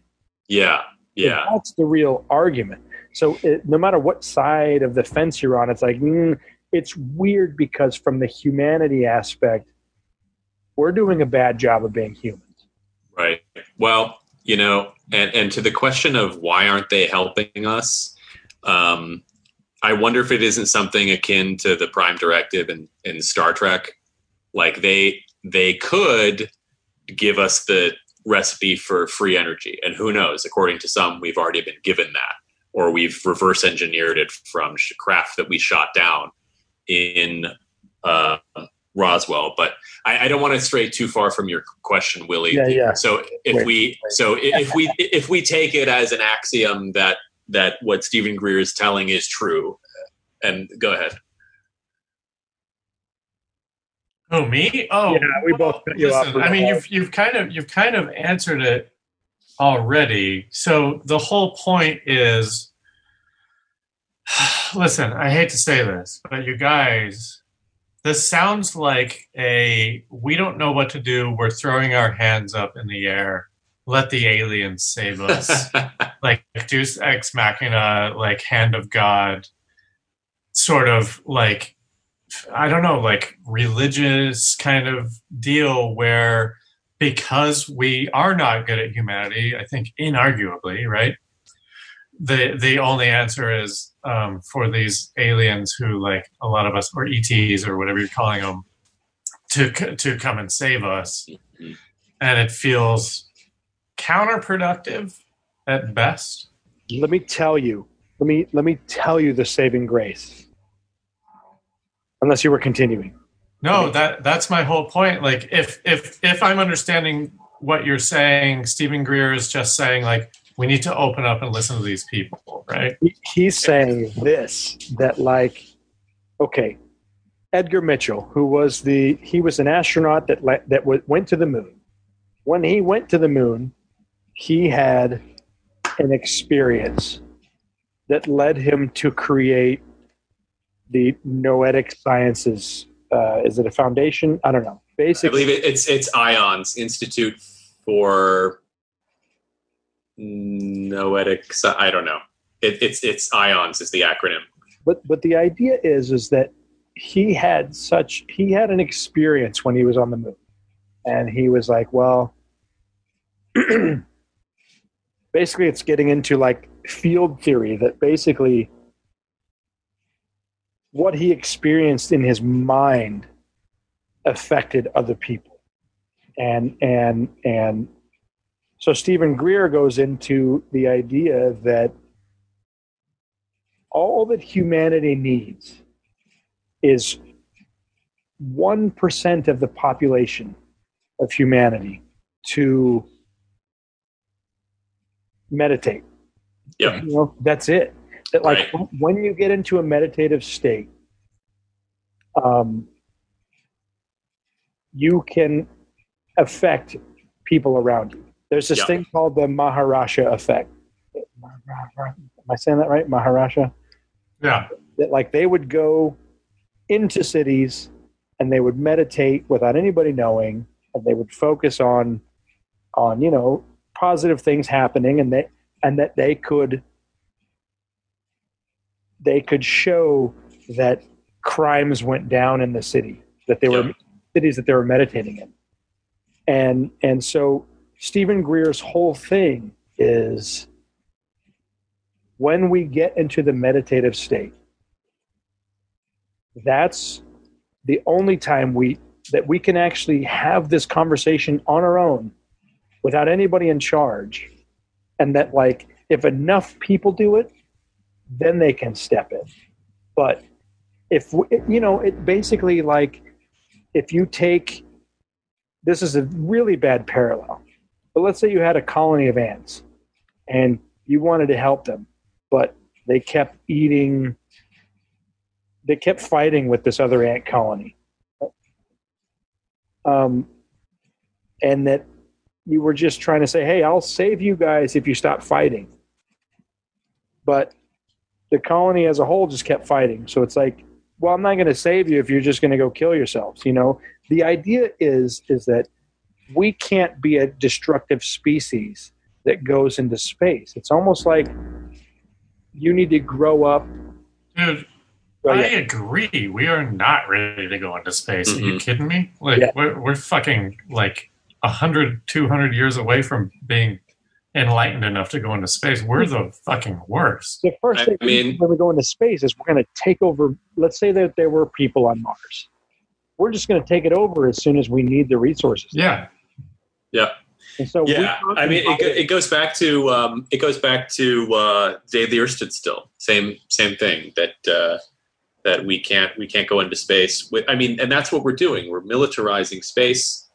yeah yeah that's the real argument. So it, no matter what side of the fence you're on, it's like mm, it's weird because from the humanity aspect, we're doing a bad job of being humans. Right. Well, you know, and, and to the question of why aren't they helping us, um, I wonder if it isn't something akin to the Prime Directive in, in Star Trek. Like they they could give us the recipe for free energy, and who knows? According to some, we've already been given that, or we've reverse engineered it from craft that we shot down in uh, Roswell. But I, I don't want to stray too far from your question, Willy. Yeah, yeah. So if Wait, we so if we if we take it as an axiom that that what Steven Greer is telling is true, and go ahead. Who me? Oh, Yeah, we both cut you listen, I mean, you've you've kind of you've kind of answered it already. So the whole point is, listen. I hate to say this, but you guys, this sounds like a we don't know what to do. We're throwing our hands up in the air. Let the aliens save us. like Deus Ex Machina, like Hand of God, sort of like I don't know, like religious kind of deal where because we are not good at humanity, I think inarguably, right? The the only answer is um, for these aliens who, like a lot of us, or ETs or whatever you're calling them, to to come and save us, and it feels counterproductive at best. let me tell you let me let me tell you the saving grace unless you were continuing No, that that's my whole point. Like if if if I'm understanding what you're saying, Steven Greer is just saying like we need to open up and listen to these people, right? He's saying this that like okay edgar mitchell who was the he was an astronaut that that went to the moon when he went to the moon he had an experience that led him to create the noetic sciences uh, is it a foundation i don't know Basically, I believe it, it's it's IONS Institute for noetic. I don't know. It, it's it's IONS is the acronym. but but the idea is is that he had such he had an experience when he was on the moon and he was like well basically it's getting into like field theory that basically what he experienced in his mind affected other people and and and so Steven Greer goes into the idea that all that humanity needs is 1% of the population of humanity to meditate. Yeah. You know, that's it. That like Right. when you get into a meditative state, um, you can affect people around you. There's this Yeah. thing called the Maharaja effect. Am I saying that right? Maharaja? Yeah. that like they would go into cities and they would meditate without anybody knowing and they would focus on on you know positive things happening and they and that they could they could show that crimes went down in the city that they were Yeah. cities that they were meditating in and and so Steven Greer's whole thing is when we get into the meditative state that's the only time we that we can actually have this conversation on our own without anybody in charge and that like if enough people do it then they can step in but if you know it basically like if you take this is a really bad parallel, but let's say you had a colony of ants and you wanted to help them, but they kept eating, they kept fighting with this other ant colony. Um, and that you were just trying to say, hey, I'll save you guys if you stop fighting. But the colony as a whole just kept fighting. So it's like, well, I'm not going to save you if you're just going to go kill yourselves. You know, the idea is is that we can't be a destructive species that goes into space. It's almost like you need to grow up. Dude, Oh, I agree. We are not ready to go into space. Are you Mhm. kidding me? Like Yeah. we're, we're fucking like 100, 200 years away from being enlightened enough to go into space. We're the fucking worst. The first thing we mean- when we go into space is we're going to take over. Let's say that there were people on Mars. We're just going to take it over as soon as we need the resources. Yeah. Yeah. And so Yeah, I mean, it, it goes back to um, it goes back to uh, Day of the Earth stood still. Same same thing that uh, that we can't we can't go into space. With, I mean, and that's what we're doing. We're militarizing space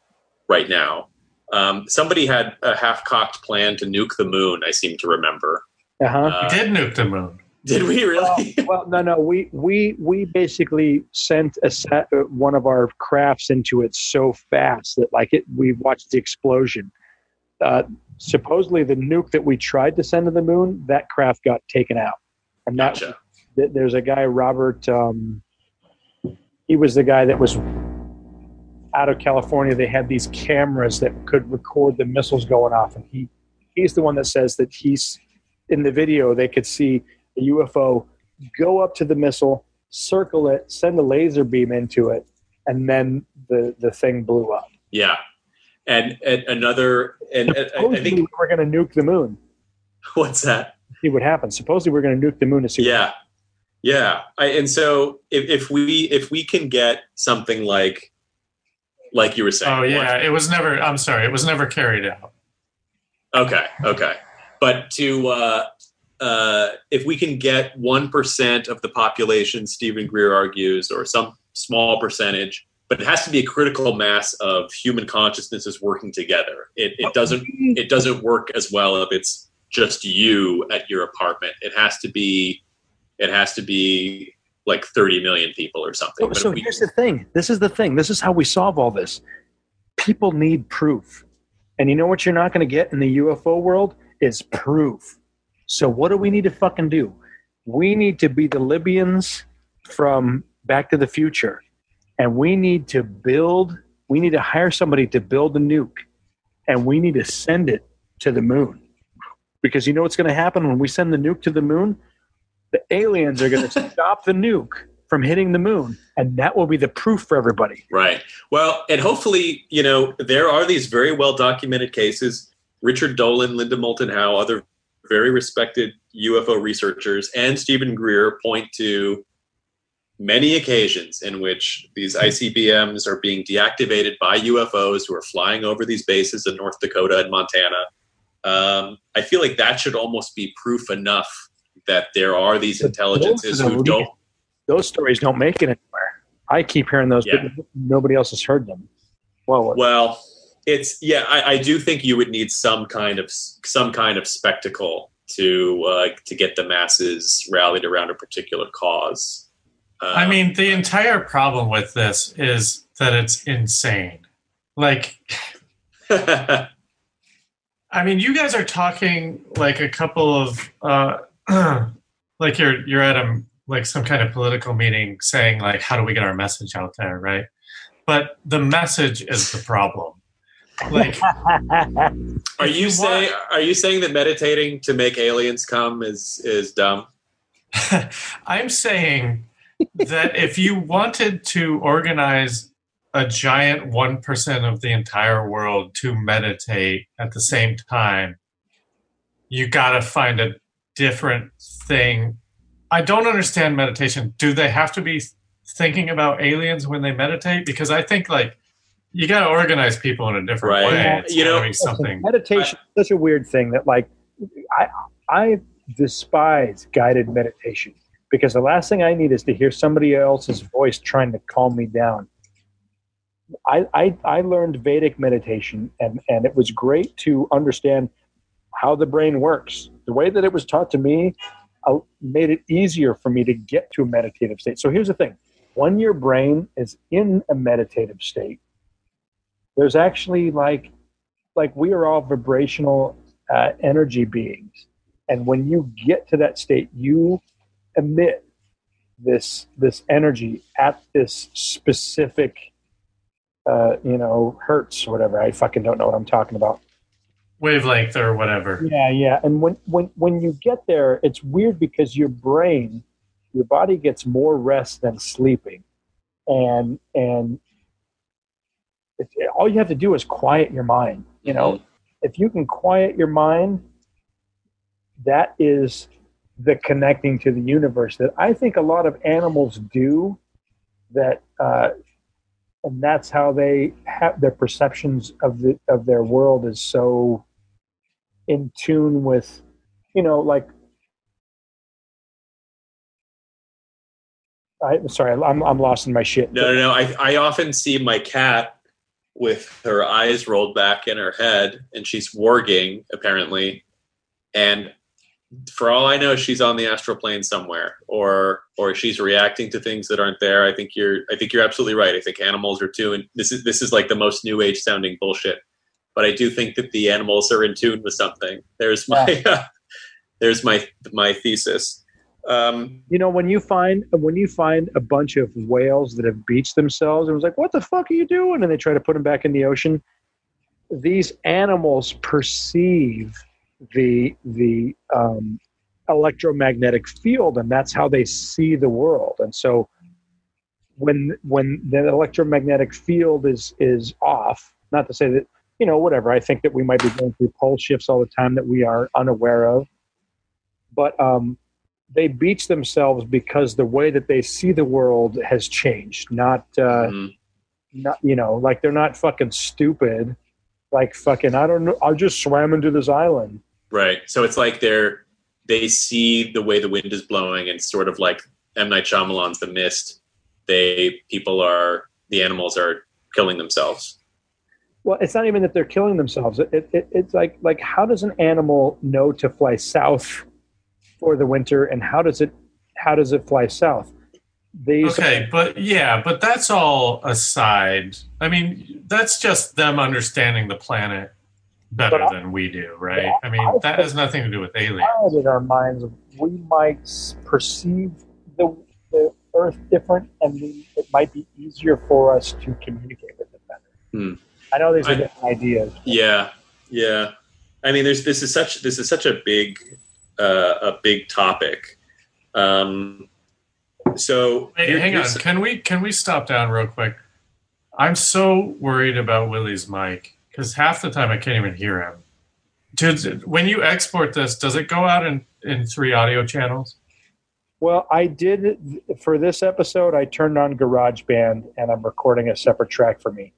right now. Um, somebody had a half cocked plan to nuke the moon. I seem to remember. uh-huh. We Uh, did nuke the moon. did we really? well, no, no. We we we basically sent a set, uh, one of our crafts into it so fast that like it, we watched the explosion. Uh, supposedly, the nuke that we tried to send to the moon, that craft got taken out, and that Gotcha. th- there's a guy Robert. Um, he was the guy that was out of California. They had these cameras that could record the missiles going off, and he he's the one that says that he's in the video. They could see a UFO go up to the missile, circle it, send a laser beam into it, and then the the thing blew up. Yeah, and, and another and, and I- think we're going to nuke the moon. what's that? See what happens. Supposedly we're going to nuke the moon to see. what yeah yeah I, and so if, if we if we can get something like like you were saying Oh yeah, it was never. I'm sorry, it was never carried out. okay okay but to uh uh if we can get 1% of the population steven greer argues or some small percentage but it has to be a critical mass of human consciousnesses working together it, it doesn't it doesn't work as well if it's just you at your apartment it has to be it has to be like 30 million people or something So, But so we- here's the thing. This is the thing. This is how we solve all this. People need proof. And you know what you're not going to get in the UFO world is proof. So what do we need to fucking do? We need to be the Libyans from Back to the Future. And we need to build, we need to hire somebody to build a nuke. And we need to send it to the moon. Because you know what's going to happen when we send the nuke to the moon? The aliens are going to stop the nuke from hitting the moon, and that will be the proof for everybody. Right. Well, and hopefully, you know, there are these very well documented cases. Richard Dolan, Linda Moulton Howe, other very respected UFO researchers, and Steven Greer point to many occasions in which these ICBMs are being deactivated by UFOs who are flying over these bases in North Dakota and Montana. Um, I feel like that should almost be proof enough that there are these But intelligences who the don't Those stories don't make it anywhere. I keep hearing those, Yeah. but nobody else has heard them. Well, Well, it's yeah. I, I do think you would need some kind of some kind of spectacle to uh, to get the masses rallied around a particular cause. Um, I mean, the entire problem with this is that it's insane. Like, I mean, you guys are talking like a couple of uh, like you're you're at a like some kind of political meeting saying like how do we get our message out there, right? But the message is the problem. Like, are you saying are you saying that meditating to make aliens come is is dumb? I'm saying that if you wanted to organize a giant 1% of the entire world to meditate at the same time, you got to find a different thing. I don't understand meditation. Do they have to be thinking about aliens when they meditate? Because I think like you got to organize people in a different Right. way. It's you know- be something. meditation is such a weird thing that, like, I I despise guided meditation because the last thing I need is to hear somebody else's voice trying to calm me down. I, I I learned Vedic meditation, and and it was great to understand how the brain works. The way that it was taught to me uh, made it easier for me to get to a meditative state. So here's the thing: when your brain is in a meditative state, there's actually like like we are all vibrational uh, energy beings, and when you get to that state, you emit this this energy at this specific uh, you know hertz or whatever. I fucking don't know what I'm talking about. Wavelength or whatever. Yeah, yeah. And when when when you get there, it's weird because your brain, your body gets more rest than sleeping, and and it, all you have to do is quiet your mind. You know, if you can quiet your mind, that is the connecting to the universe that I think a lot of animals do. That uh, and that's how they have their perceptions of the of their world is so in tune with, you know, like. I'm sorry, I'm I'm lost in my shit. No, no, no. I, I often see my cat with her eyes rolled back in her head, and she's warging apparently, and for all I know, she's on the astral plane somewhere, or or she's reacting to things that aren't there. I think you're I think you're absolutely right. I think animals are too, and this is this is like the most new age sounding bullshit. But I do think that the animals are in tune with something. There's my there's my my thesis. Um, You know, when you find when you find a bunch of whales that have beached themselves, it was like, "What the fuck are you doing?" And they try to put them back in the ocean. These animals perceive the the um, electromagnetic field, and that's how they see the world. And so, when when the electromagnetic field is is off, not to say that you know whatever. I think that we might be going through pole shifts all the time that we are unaware of, but um, they beach themselves because the way that they see the world has changed. Not uh, mhm. not you know like they're not fucking stupid. Like fucking I don't know. I just swam into this island. Right. So it's like they're they see the way the wind is blowing, and sort of like M Night Shyamalan's The Mist. They people are the animals are killing themselves. Well, it's not even that they're killing themselves. It, it, it, it's like like how does an animal know to fly south for the winter, and how does it how does it fly south? These Okay, but yeah, but that's all aside. I mean, that's just them understanding the planet better I- than we do, right? Yeah, I mean, I that has nothing to do with aliens. in our minds, we might perceive the, the Earth different, and we, it might be easier for us to communicate with it better. Hmm. I know these are I- different ideas. Yeah, yeah. I mean, there's this is such this is such a big uh, a big topic. Um, so Hey, here- hang on. Can we can we stop down real quick? I'm so worried about Willy's mic because half the time I can't even hear him. Dude, when you export this, does it go out in, in three audio channels? Well, I did for this episode. I turned on GarageBand, and I'm recording a separate track for me.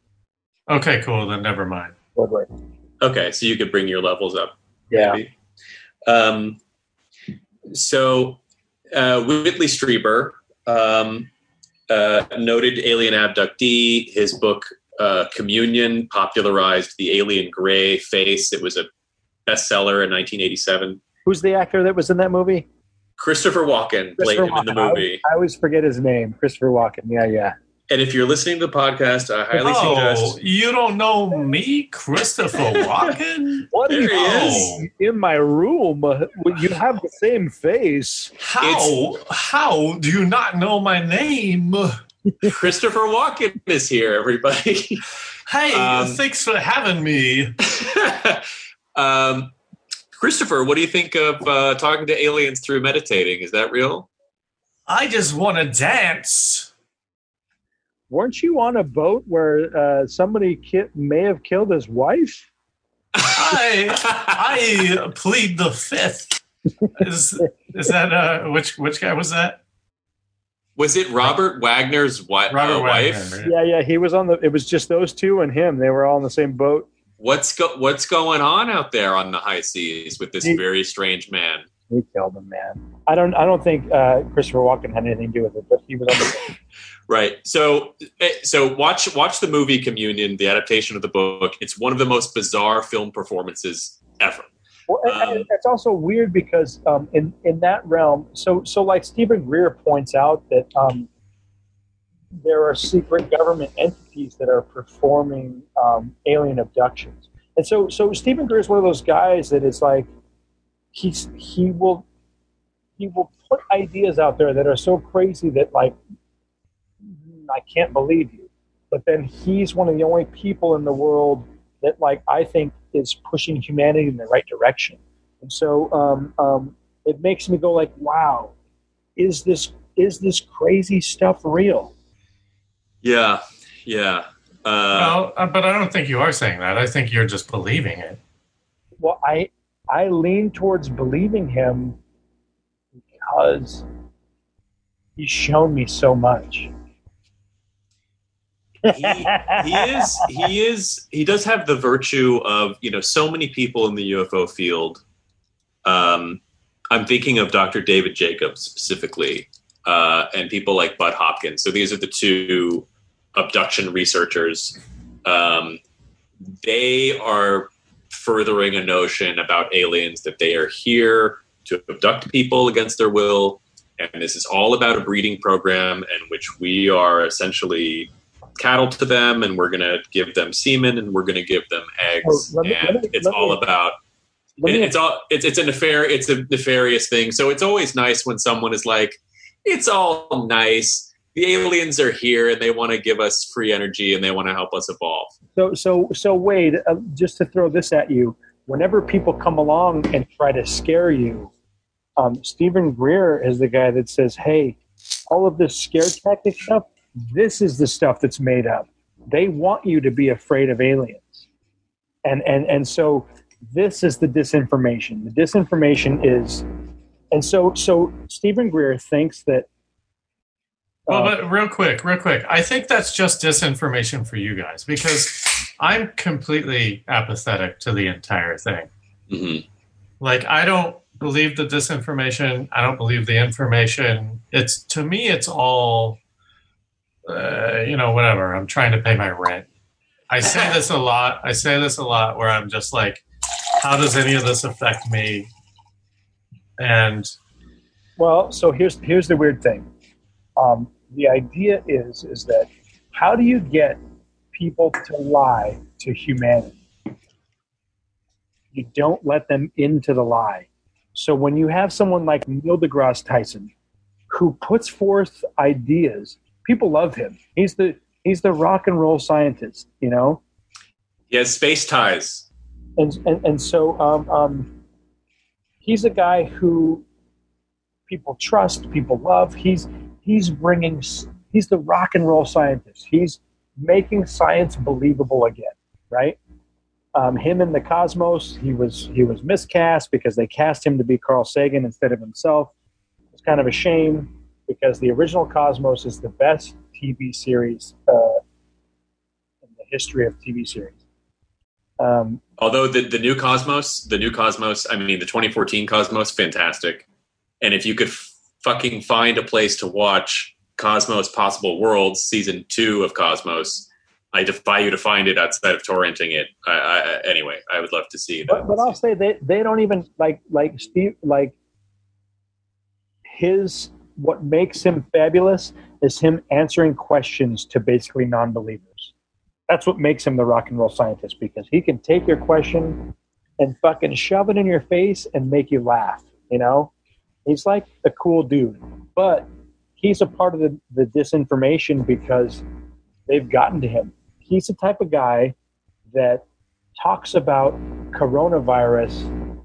Okay, cool. Then never mind. Don't. Okay, so you could bring your levels up. Yeah. maybe. Um, so uh, Whitley Strieber, um, uh, noted alien abductee, his book uh, Communion popularized the alien gray face. It was a bestseller in 1987. Who's the actor that was in that movie? Christopher Walken played Christopher him in the Walken. I always- movie. I always forget his name. Christopher Walken. Yeah, yeah. And if you're listening to the podcast, I highly Oh, suggest. you don't know me, Christopher Walken? What There he is. in my room? Uh, You have the same face. How how do you not know my name? Christopher Walken is here, everybody. Hey, Um, thanks for having me. um, Christopher, what do you think of uh, talking to aliens through meditating? Is that real? I just want to dance. Weren't you on a boat where uh, somebody ki- may have killed his wife? I I plead the fifth. Is is that uh which which guy was that? Was it Robert Wagner's wi- Robert uh, wife? Wagner. Yeah, yeah. He was on the. It was just those two and him. They were all on the same boat. What's go- What's going on out there on the high seas with this He- very strange man? He killed him, man. I don't. I don't think uh, Christopher Walken had anything to do with it, but he was on the. Right. So, eh, so watch watch the movie Communion, the adaptation of the book. It's one of the most bizarre film performances ever. Well, and, and Um, it's also weird because um, in in that realm, so so like Steven Greer points out that um, there are secret government entities that are performing um, alien abductions, and so so Steven Greer is one of those guys that is like he's he will he will put ideas out there that are so crazy that like I can't believe you, but then he's one of the only people in the world that like I think is pushing humanity in the right direction. And so um, um, it makes me go like, wow, is this is this crazy stuff real? Yeah. Yeah. Uh, well, uh, but I don't think you are saying that. I think you're just believing it. Well, I I lean towards believing him because he's shown me so much. He, is he is he does have the virtue of you know so many people in the UFO field. Um, I'm thinking of Dr. David Jacobs specifically, uh, and people like Bud Hopkins. So these are the two abduction researchers. Um, they are furthering a notion about aliens that they are here to abduct people against their will, and this is all about a breeding program in which we are essentially cattle to them and we're going to give them semen and we're going to give them eggs. Oh, me- and me- it's let me- all about it- it's all it's it's a nefar it's a nefarious thing. So it's always nice when someone is like it's all nice. The aliens are here and they want to give us free energy and they want to help us evolve. So, so, so Wade, uh, just to throw this at you, whenever people come along and try to scare you, um, Steven Greer is the guy that says, "Hey, all of this scare tactic stuff, this is the stuff that's made up. They want you to be afraid of aliens, and and and so this is the disinformation. The disinformation is, and so so Steven Greer thinks that." Well, uh, but real quick, real quick. I think that's just disinformation for you guys because I'm completely apathetic to the entire thing. Mhm. Like, I don't believe the disinformation. I don't believe the information. It's to me, it's all, uh, you know, whatever. I'm trying to pay my rent. I say this a lot. I say this a lot where I'm just like, how does any of this affect me? And Well, so here's here's the weird thing. Um, the idea is is that how do you get people to lie to humanity? You don't let them into the lie. So when you have someone like Neil deGrasse Tyson, who puts forth ideas, people love him. He's the he's the rock and roll scientist, you know. he has space ties and and, and so um, um, he's a guy who people trust, people love. He's he's bringing he's the rock and roll scientist. He's making science believable again, right? Um, him in the Cosmos, he was he was miscast because they cast him to be Carl Sagan instead of himself. It's kind of a shame because the original Cosmos is the best TV series uh, in the history of TV series. Um, although the, the new cosmos the new cosmos i mean the 2014 cosmos fantastic. And if you could f- fucking find a place to watch cosmos possible worlds season two of cosmos i defy you to find it outside of torrenting it. I, I, anyway i would love to see that but, but I'll say they they don't even like like Steve like his what makes him fabulous is him answering questions to basically non-believers. That's what makes him the rock and roll scientist because he can take your question and fucking shove it in your face and make you laugh. You know, he's like a cool dude, but he's a part of the, the disinformation because they've gotten to him. He's the type of guy that talks about coronavirus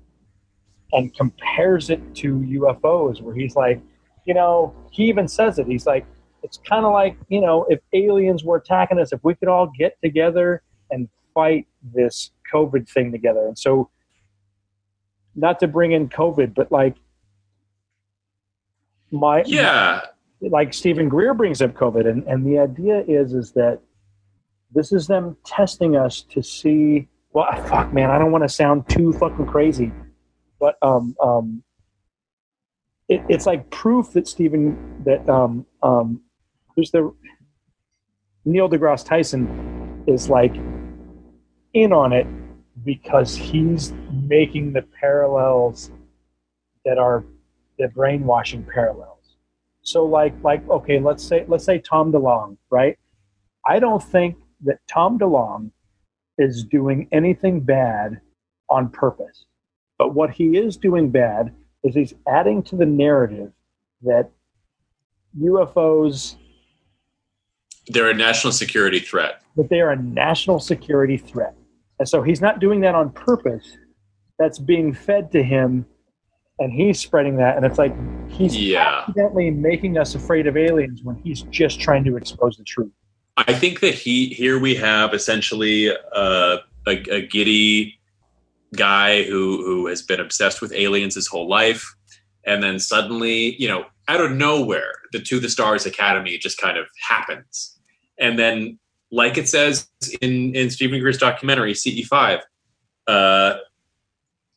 and compares it to UFOs, where he's like, you know, he even says it. He's like, it's kind of like, you know, if aliens were attacking us, if we could all get together and fight this COVID thing together. And so, not to bring in COVID, but like, my yeah like Steven Greer brings up COVID, and, and the idea is is that this is them testing us to see. Well, fuck, man, I don't want to sound too fucking crazy, but um, um, it, it's like proof that Steven that um, um, who's the Neil deGrasse Tyson is like in on it because he's making the parallels that are the brainwashing parallels. So like like okay, let's say let's say Tom DeLonge, right? I don't think that Tom DeLonge is doing anything bad on purpose. But what he is doing bad is he's adding to the narrative that UFOs They're a national security threat. that they are a national security threat. And so he's not doing that on purpose. That's being fed to him and he's spreading that and it's like he's Yeah. accidentally making us afraid of aliens when he's just trying to expose the truth. I think that he here we have essentially uh, a, a giddy guy who who has been obsessed with aliens his whole life, and then suddenly, you know, out of nowhere, the To the Stars Academy just kind of happens, and then, like it says in in Steven Greer's documentary CE five, uh,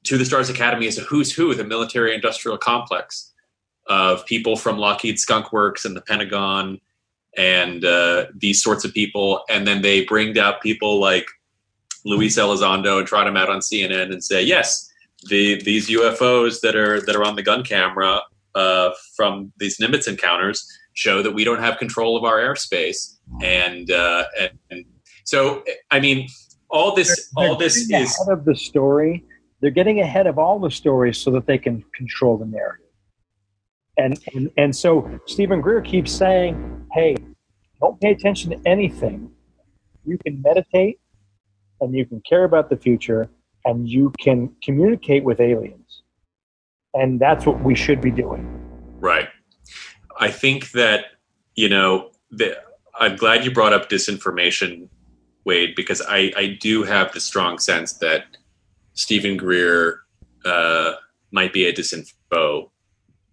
To the Stars Academy is a who's who the military industrial complex of people from Lockheed Skunk Works and the Pentagon and uh, these sorts of people, and then they bring out people like Luis Elizondo and trot him out on CNN and say, "Yes, the these UFOs that are that are on the gun camera uh, from these Nimitz encounters show that we don't have control of our airspace." And uh, and, and so, I mean, all this all They're this getting is ahead of the story. They're getting ahead of all the stories so that they can control the narrative. And and, and so Steven Greer keeps saying, "Hey, don't pay attention to anything. You can meditate, and you can care about the future, and you can communicate with aliens. And that's what we should be doing." Right. I think that, you know, the, I'm glad you brought up disinformation, Wade, because I, I do have the strong sense that Steven Greer uh, might be a disinfo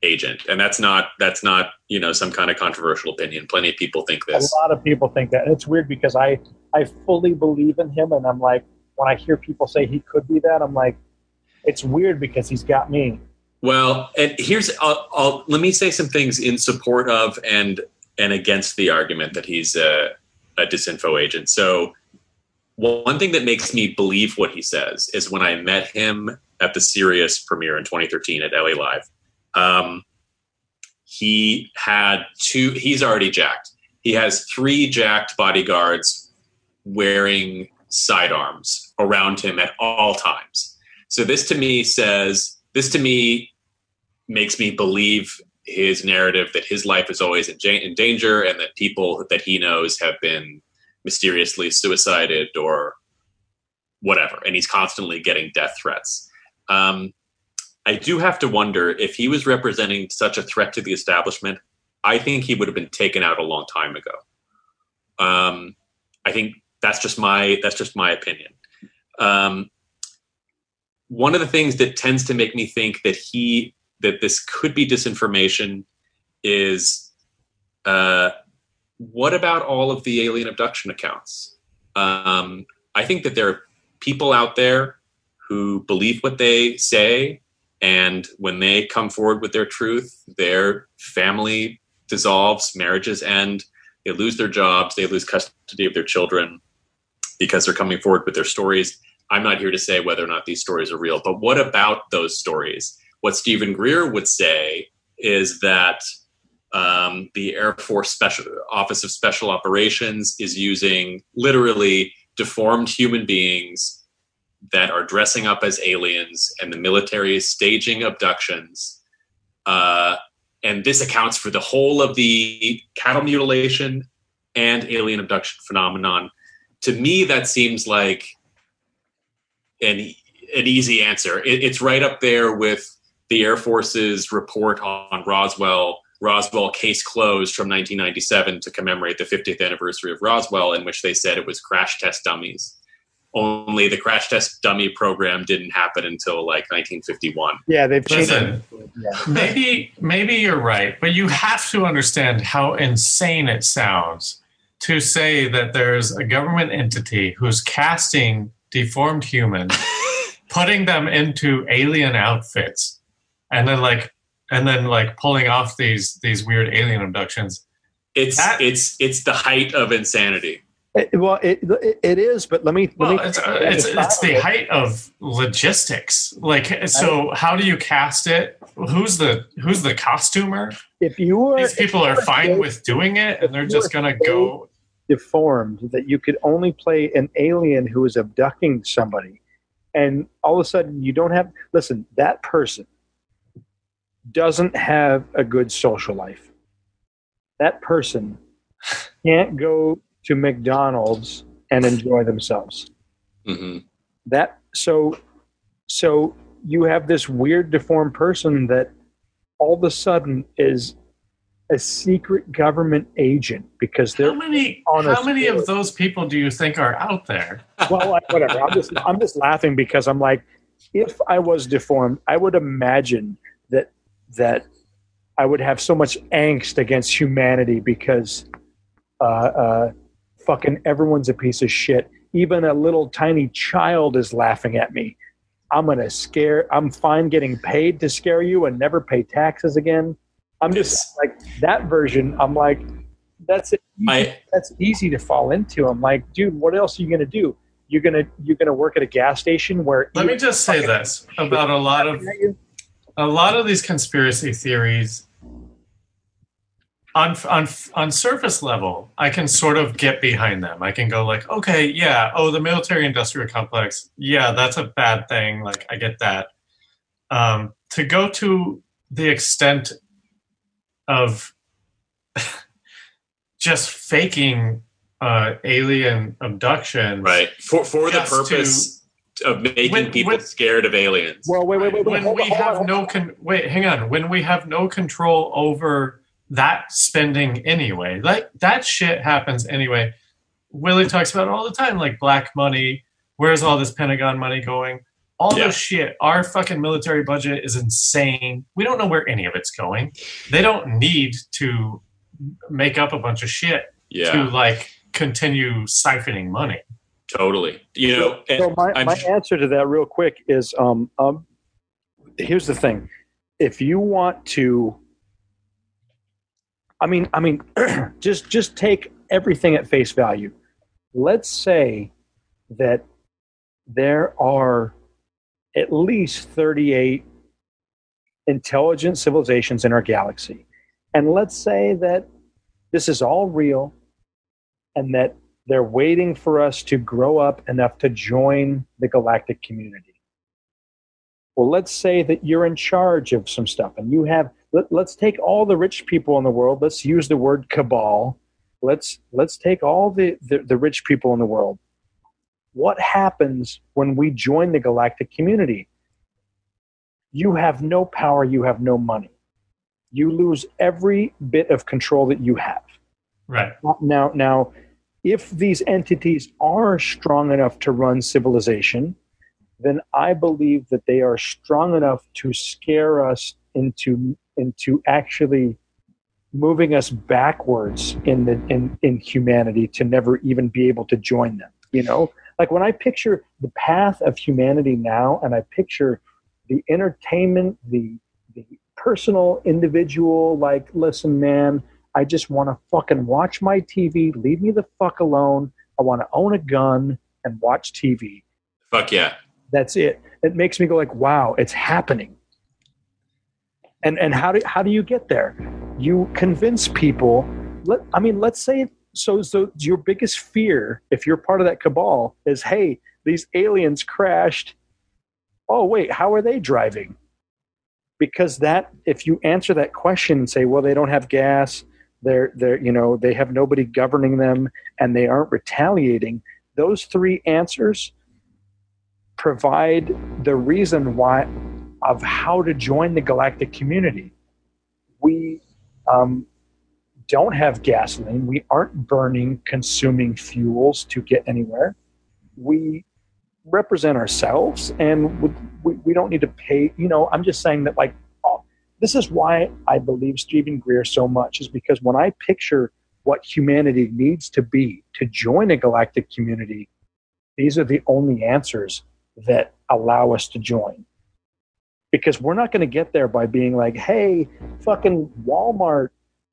agent. And that's not, that's not, you know, some kind of controversial opinion. Plenty of people think this. A lot of people think that. And it's weird because I I fully believe in him, and I'm like, when I hear people say he could be that, I'm like, it's weird because he's got me. Well, and here's I'll, I'll let me say some things in support of and and against the argument that he's a, a disinfo agent. So, one thing that makes me believe what he says is when I met him at the Sirius premiere in 2013 at LA Live. Um, he had two. He's already jacked. He has three jacked bodyguards wearing sidearms around him at all times. So this to me says this to me makes me believe his narrative that his life is always in, danger and that people that he knows have been mysteriously suicided or whatever, and he's constantly getting death threats. Um, I do have to wonder if he was representing such a threat to the establishment. I think he would have been taken out a long time ago. Um, I think that's just my that's just my opinion. Um, one of the things that tends to make me think that he that this could be disinformation is uh, what about all of the alien abduction accounts? Um, I think that there are people out there who believe what they say, and when they come forward with their truth, their family dissolves, marriages end, they lose their jobs, they lose custody of their children because they're coming forward with their stories. I'm not here to say whether or not these stories are real, but what about those stories? What Steven Greer would say is that um, the Air Force Special Office of Special Operations is using literally deformed human beings that are dressing up as aliens, and the military is staging abductions. Uh, and this accounts for the whole of the cattle mutilation and alien abduction phenomenon. To me, that seems like an an easy answer. It, it's right up there with the Air Force's report on Roswell. Roswell case closed from 1997 to commemorate the 50th anniversary of Roswell, in which they said it was crash test dummies. Only the crash test dummy program didn't happen until like 1951. Yeah, they've changed. Listen, Yeah. maybe maybe you're right, but you have to understand how insane it sounds to say that there's a government entity who's casting deformed humans, putting them into alien outfits, and then like and then like pulling off these these weird alien abductions. It's That- it's it's the height of insanity. It- well, it, it it is, but let me. Well, let me it's, uh, it's it's the height of logistics. Like, so how do you cast it? Who's the who's the costumer? If you were These people are fine with doing it, and they're just gonna go. deformed that you could only play an alien who is abducting somebody, and all of a sudden you don't have. Listen, that person doesn't have a good social life. That person can't go to McDonald's and enjoy themselves. hmm that so so you have this weird deformed person that all of a sudden is a secret government agent because How they're many on how many of those people do you think are out there? well like, whatever i'm just i'm just laughing because i'm like if i was deformed i would imagine that that i would have so much angst against humanity because uh uh fucking everyone's a piece of shit. Even a little tiny child is laughing at me. I'm gonna scare i'm fine getting paid to scare you and never pay taxes again. I'm just like that version i'm like that's it. I that's easy to fall into. I'm like, dude, what else are you gonna do? You're gonna you're gonna work at a gas station where Let me just say this about a lot of a lot of these conspiracy theories on on on surface level i can sort of get behind them i can go like okay yeah oh the military industrial complex yeah that's a bad thing like i get that um, to go to the extent of just faking uh, alien abductions right for for the Just to- purpose of making When- people when- scared of aliens. Well, wait, wait, wait, wait. when hold we hold have hold no con- wait hang on when we have no control over that spending anyway. Like that shit happens anyway. Willy talks about it all the time like black money where's all this pentagon money going? All Yeah. this shit. Our fucking military budget is insane. We don't know where any of it's going. They don't need to make up a bunch of shit yeah, to like continue siphoning money. Totally. You know, and So my, I'm my sh- answer to that, real quick, is um, um, here's the thing: if you want to, I mean, I mean, just just take everything at face value. Let's say that there are at least 38 intelligent civilizations in our galaxy, and let's say that this is all real, and that they're waiting for us to grow up enough to join the galactic community. Well, let's say that you're in charge of some stuff and you have let, let's take all the rich people in the world, let's use the word cabal. Let's let's take all the, the, the rich people in the world. What happens when we join the galactic community? You have no power, you have no money. You lose every bit of control that you have right now now if these entities are strong enough to run civilization then i believe that they are strong enough to scare us into into actually moving us backwards in the in in humanity to never even be able to join them you know like when i picture the path of humanity now and i picture the entertainment the the personal individual like listen man I just want to fucking watch my TV. Leave me the fuck alone. I want to own a gun and watch TV. fuck yeah. That's it. It makes me go like, wow, it's happening. And and how do how do you get there? You convince people. Let I mean, let's say so. So your biggest fear, if you're part of that cabal, is hey, these aliens crashed. Oh wait, how are they driving? Because that, if you answer that question and say, well, they don't have gas, they're they're you know they have nobody governing them, and they aren't retaliating. Those three answers provide the reason why of how to join the galactic community. We um, don't have gasoline. We aren't burning, consuming fuels to get anywhere. We represent ourselves, and we, we, don't need to pay. You know, I'm just saying that, like, oh, this is why I believe Steven Greer so much, is because when I picture what humanity needs to be to join a galactic community, these are the only answers that allow us to join. Because we're not going to get there by being like, hey, fucking Walmart,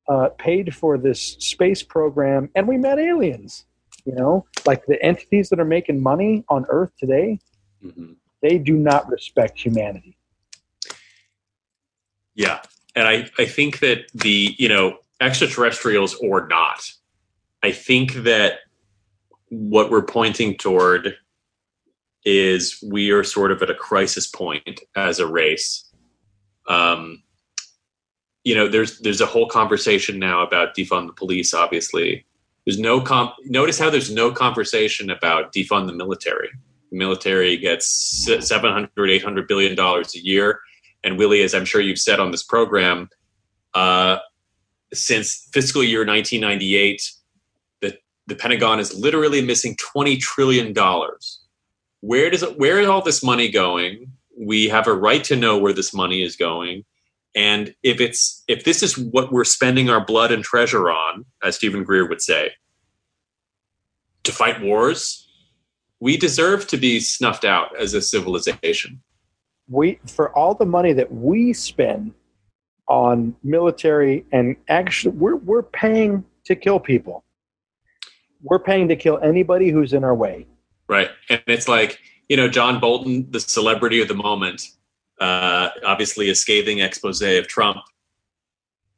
uh, paid for this space program, and we met aliens. You know, like the entities that are making money on Earth today, Mhm. they do not respect humanity. Yeah. And I, I think that the, you know, extraterrestrials or not, I think that what we're pointing toward is we are sort of at a crisis point as a race. Um, you know, there's there's a whole conversation now about defund the police. Obviously, there's no comp. Notice how there's no conversation about defund the military. The military gets 700, 800 billion dollars a year and Willy, as I'm sure you've said on this program, uh, since fiscal year 1998, the the Pentagon is literally missing 20 trillion dollars. Where does it, where is all this money going? We have a right to know where this money is going, and if it's if this is what we're spending our blood and treasure on, as Steven Greer would say, to fight wars, we deserve to be snuffed out as a civilization. we for all the money that we spend on military and actually we're we're paying to kill people. We're paying to kill anybody who's in our way. Right. And it's like, you know, John Bolton, the celebrity of the moment, uh, obviously a scathing expose of Trump.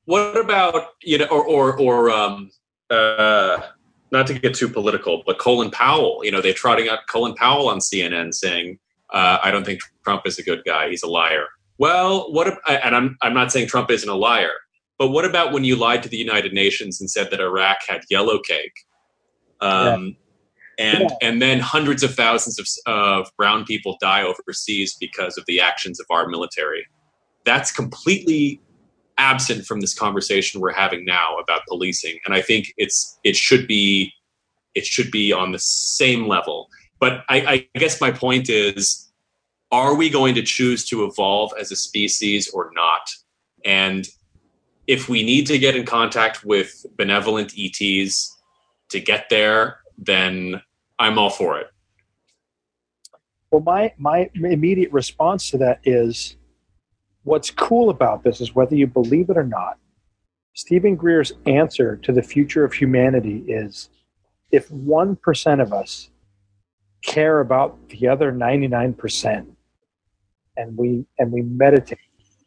What about, you know, or, or, or um, uh, not to get too political, but Colin Powell, you know, they're trotting out Colin Powell on CNN saying, uh, I don't think Trump is a good guy. He's a liar. Well, what, and I'm, I'm not saying Trump isn't a liar, but what about when you lied to the United Nations and said that Iraq had yellow cake? Um, and Yeah. and then hundreds of thousands of, of brown people die overseas because of the actions of our military. That's completely absent from this conversation we're having now about policing, and I think it's it should be it should be on the same level. But I, I guess my point is, are we going to choose to evolve as a species or not? And if we need to get in contact with benevolent ETs to get there, then I'm all for it. Well, my my immediate response to that is, what's cool about this is whether you believe it or not. Steven Greer's answer to the future of humanity is, if one percent of us care about the other ninety nine percent, and we and we meditate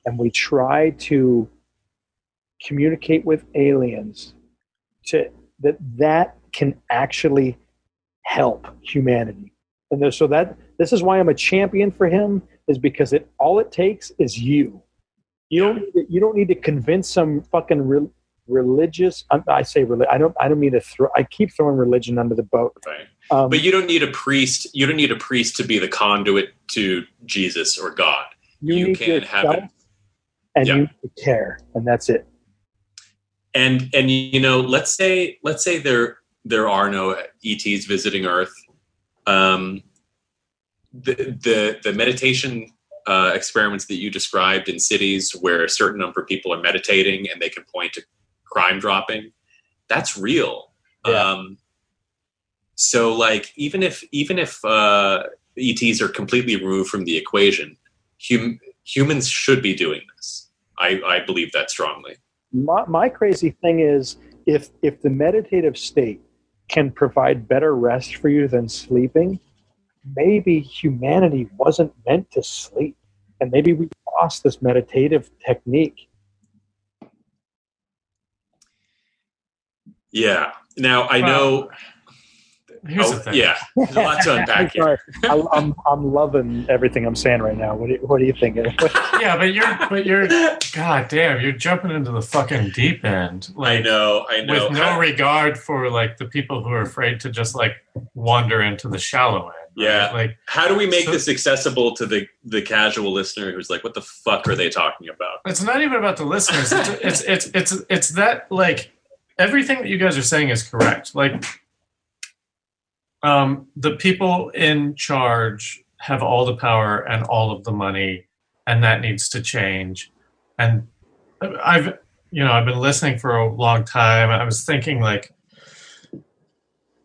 and we try to communicate with aliens, to that that can actually help humanity. And so that this is why I'm a champion for him is because it all it takes is you. You don't need to, you don't need to convince some fucking re, religious. I, I say I don't I don't mean to throw. I keep throwing religion under the boat. Right. Um, But you don't need a priest. You don't need a priest to be the conduit to Jesus or God. you, you can have it. and Yeah. you need to care, and that's it. And and you know, let's say let's say there there are no ETs visiting Earth. Um, the the the meditation uh, experiments that you described in cities where a certain number of people are meditating and they can point to crime dropping, that's real. Yeah. Um, so like even if even if uh, ETs are completely removed from the equation, hum, humans should be doing this. I, I believe that strongly. My, my crazy thing is if if the meditative state can provide better rest for you than sleeping, maybe humanity wasn't meant to sleep, and maybe we lost this meditative technique. Yeah. Now I know. Here's oh, the thing. yeah, there's a lot to unpack I'm here. I, I'm I'm loving everything I'm saying right now. What do you, what do you think? Yeah, but you're, but you're, god damn, you're jumping into the fucking deep end. I know. I know. with no regard for like the people who are afraid to just like wander into the shallow end. right? Yeah. Like, How do we make So- this accessible to the the casual listener who's like, "What the fuck are they talking about?" it's not even about the listeners. It's, it's, it's, it's, it's that like everything that you guys are saying is correct. Like, um, the people in charge have all the power and all of the money, and that needs to change. And I've, you know, I've been listening for a long time. I was thinking like,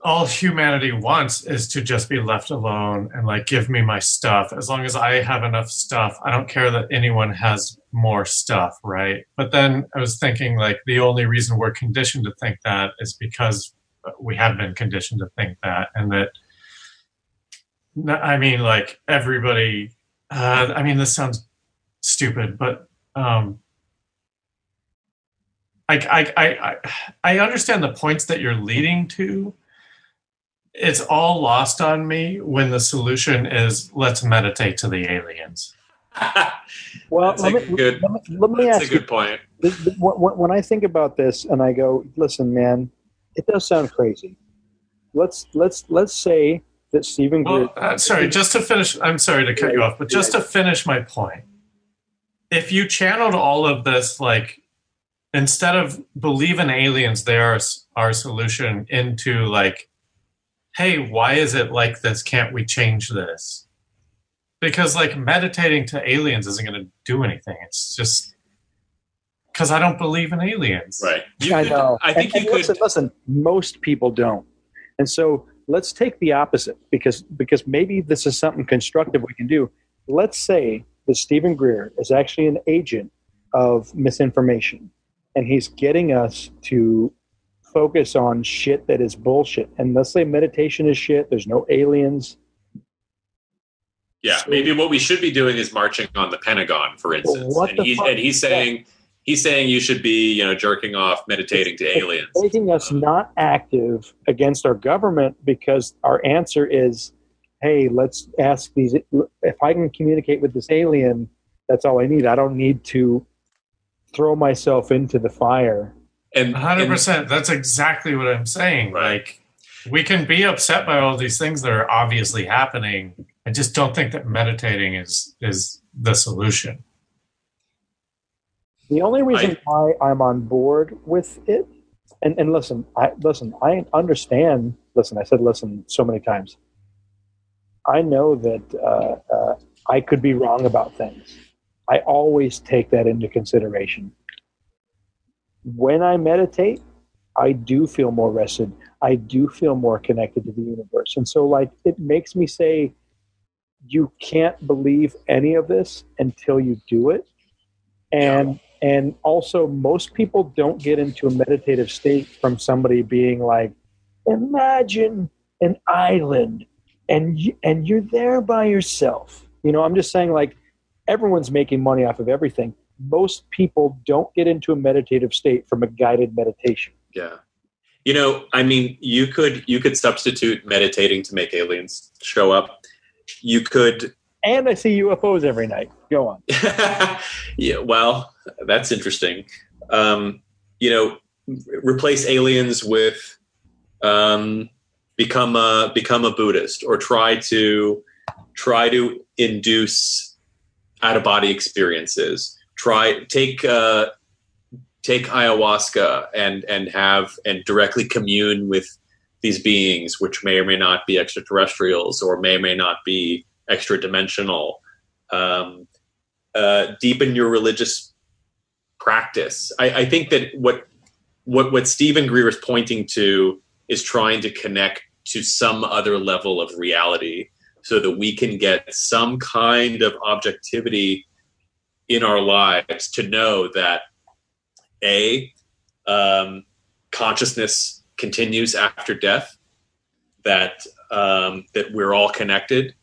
all humanity wants is to just be left alone and like give me my stuff as long as i have enough stuff i don't care that anyone has more stuff right but then i was thinking like the only reason we're conditioned to think that is because we have been conditioned to think that and that i mean like everybody uh, i mean this sounds stupid but um I, I, I, I- I understand the points that you're leading to. It's all lost on me when the solution is let's meditate to the aliens. Well, That's let a me, good- let me, let me That's a ask you good point. th- th- when when I think about this and I go, listen, man, it does sound crazy. Let's let's let's say that Steven Well, uh, sorry, just to finish, I'm sorry to cut you off, but just to finish my point, if you channeled all of this, like, instead of believe in aliens, they are our solution, into like, hey, why is it like this? Can't we change this? Because, like, meditating to aliens isn't going to do anything. It's just because I don't believe in aliens. Right. You I know. I think and, you and could. listen. Listen, most people don't, and so let's take the opposite because because maybe this is something constructive we can do. Let's say that Steven Greer is actually an agent of misinformation, and he's getting us to focus on shit that is bullshit. And let's say meditation is shit. There's no aliens. Yeah, maybe what we should be doing is marching on the Pentagon, for instance. what and, he's, and he's is saying he's saying you should be, you know, jerking off, meditating to aliens. making us uh, not active against our government because our answer is, hey, let's ask these. If I can communicate with this alien, that's all I need. I don't need to throw myself into the fire. And, hundred and percent. That's exactly what I'm saying. Right. Like we can be upset by all these things that are obviously happening. I just don't think that meditating is is the solution. The only reason why I'm on board with it, and, and listen, I listen, I understand. Listen, I said listen so many times. I know that uh, uh, I could be wrong about things. I always take that into consideration. When I meditate, I do feel more rested. I do feel more connected to the universe. And so, like, it makes me say, you can't believe any of this until you do it. And and also most people don't get into a meditative state from somebody being like, imagine an island and and you're there by yourself. You know, I'm just saying like everyone's making money off of everything. Most people don't get into a meditative state from a guided meditation. yeah. You know, I mean, you could you could substitute meditating to make aliens show up. You could And I see UFOs every night. Go on. yeah, well, that's interesting. Um, you know, replace aliens with um, become a become a Buddhist, or try to try to induce out of body experiences. Try take uh, take ayahuasca and and have and directly commune with these beings, which may or may not be extraterrestrials, or may or may not be extra dimensional. Um, uh, deepen your religious practice. I, I think that what what what Steven Greer is pointing to is trying to connect to some other level of reality, so that we can get some kind of objectivity in our lives to know that a um, consciousness continues after death, that um, that we're all connected,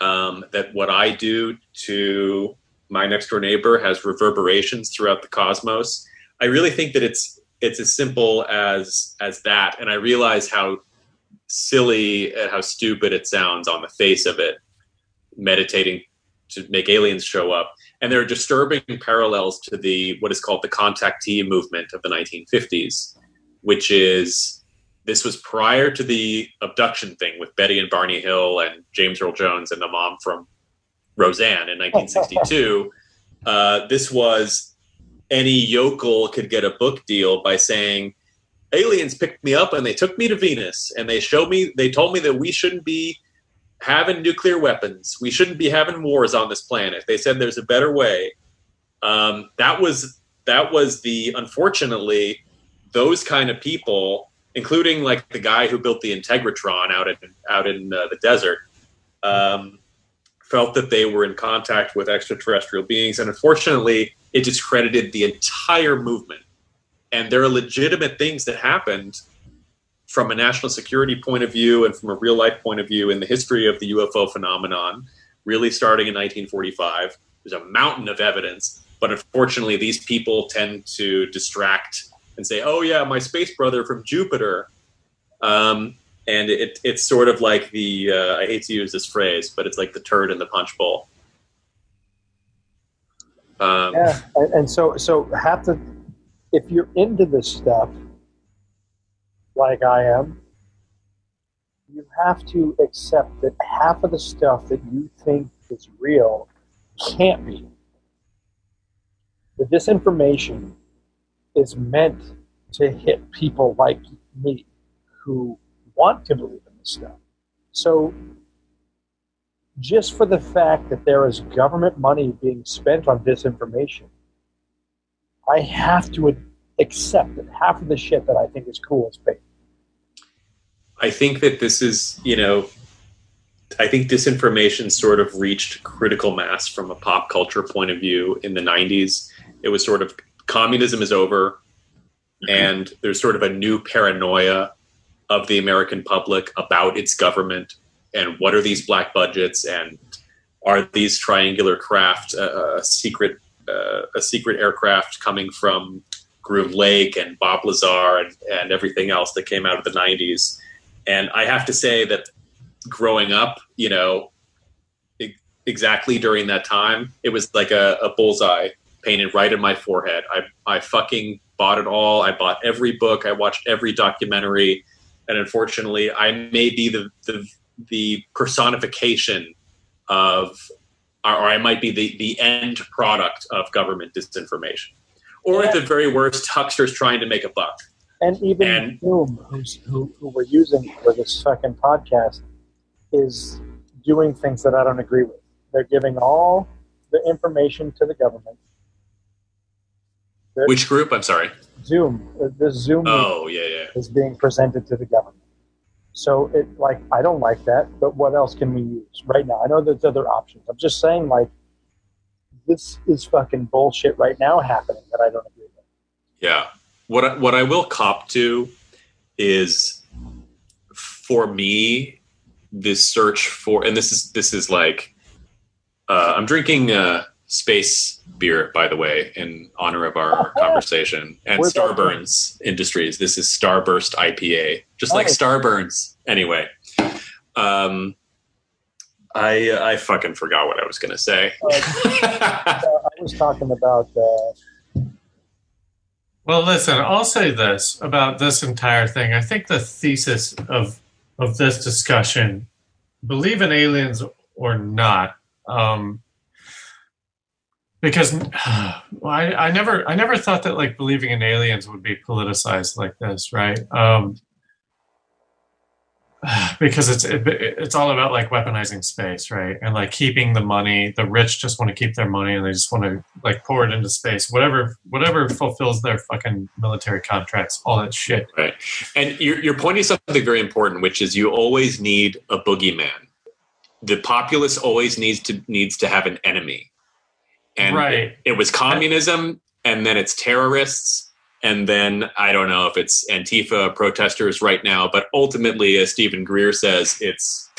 um, that what I do to my next door neighbor has reverberations throughout the cosmos. I really think that it's it's as simple as as that, and I realize how silly and how stupid it sounds on the face of it, meditating to make aliens show up. And there are disturbing parallels to the what is called the contactee movement of the 1950s, which is this was prior to the abduction thing with Betty and Barney Hill and James Earl Jones and the mom from Roseanne in 1962. uh, this was any yokel could get a book deal by saying, aliens picked me up and they took me to Venus and they showed me, they told me that we shouldn't be having nuclear weapons. We shouldn't be having wars on this planet. They said there's a better way. Um, that was that was the unfortunately those kind of people, including like the guy who built the Integratron out in out in uh, the desert, um, felt that they were in contact with extraterrestrial beings, and unfortunately, it discredited the entire movement. And there are legitimate things that happened from a national security point of view and from a real life point of view in the history of the UFO phenomenon, really starting in 1945. There's a mountain of evidence, but unfortunately, these people tend to distract and say, "Oh yeah, my space brother from Jupiter," um, and it, it's sort of like the uh, I hate to use this phrase, but it's like the turd in the punch bowl. Um, Yeah, and, and so so have to if you're into this stuff, like I am, you have to accept that half of the stuff that you think is real can't be. The disinformation is meant to hit people like me who want to believe in this stuff. So just for the fact that there is government money being spent on disinformation, I have to accept that half of the shit that I think is cool is fake. I think that this is, you know, I think disinformation sort of reached critical mass from a pop culture point of view in the 90s. It was sort of communism is over, and there's sort of a new paranoia of the American public about its government and what are these black budgets and are these triangular craft uh, a secret uh, a secret aircraft coming from Groom Lake and Bob Lazar and, and everything else that came out of the 90s. And I have to say that growing up, you know, exactly during that time, it was like a, a bullseye painted right in my forehead. I, I fucking bought it all. I bought every book. I watched every documentary. And unfortunately, I may be the, the, the personification of, or I might be the, the end product of government disinformation. Or at the very worst, hucksters trying to make a buck. And even And- Zoom, who's, who, who we're using for this fucking podcast, is doing things that I don't agree with. They're giving all the information to the government. Which group? I'm sorry. Zoom, uh, this Zoom Oh, yeah, yeah. is being presented to the government. So it like I don't like that, but what else can we use right now? I know there's other options. I'm just saying like this is fucking bullshit right now happening that I don't agree with. Yeah. What I, what I will cop to is for me this search for and this is this is like uh, I'm drinking uh, space beer by the way in honor of our conversation and Where's? Starburns Industries. This is Starburst IPA, just like Starburns. Anyway, um, I I fucking forgot what I was gonna say. Uh, I was talking about uh, Well, listen, I'll say this about this entire thing. I think the thesis of of this discussion, believe in aliens or not, um, because well, I, I never I never thought that like believing in aliens would be politicized like this, right? Um, because it's it, it's all about like weaponizing space, right? And like keeping the money. The rich just want to keep their money, and they just want to like pour it into space. Whatever whatever fulfills their fucking military contracts, all that shit. Right. And you're, you're pointing something very important, which is you always need a boogeyman. The populace always needs to needs to have an enemy. And Right. it, it was communism, and then it's terrorists, and then I don't know if it's Antifa protesters right now, but ultimately, as Steven Greer says, it's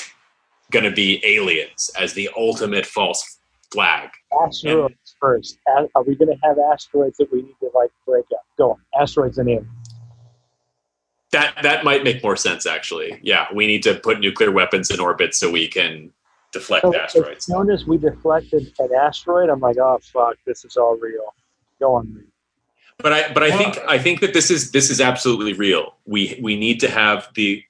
going to be aliens as the ultimate false flag. asteroids first. Are we going to have asteroids that we need to like break up? Go on, asteroids and aliens. That that might make more sense, actually. Yeah, we need to put nuclear weapons in orbit so we can deflect So asteroids. as soon as we deflected an asteroid, I'm like, oh fuck, this is all real. Go on. Reed. But I but I think I think that this is this is absolutely real. We we need to have the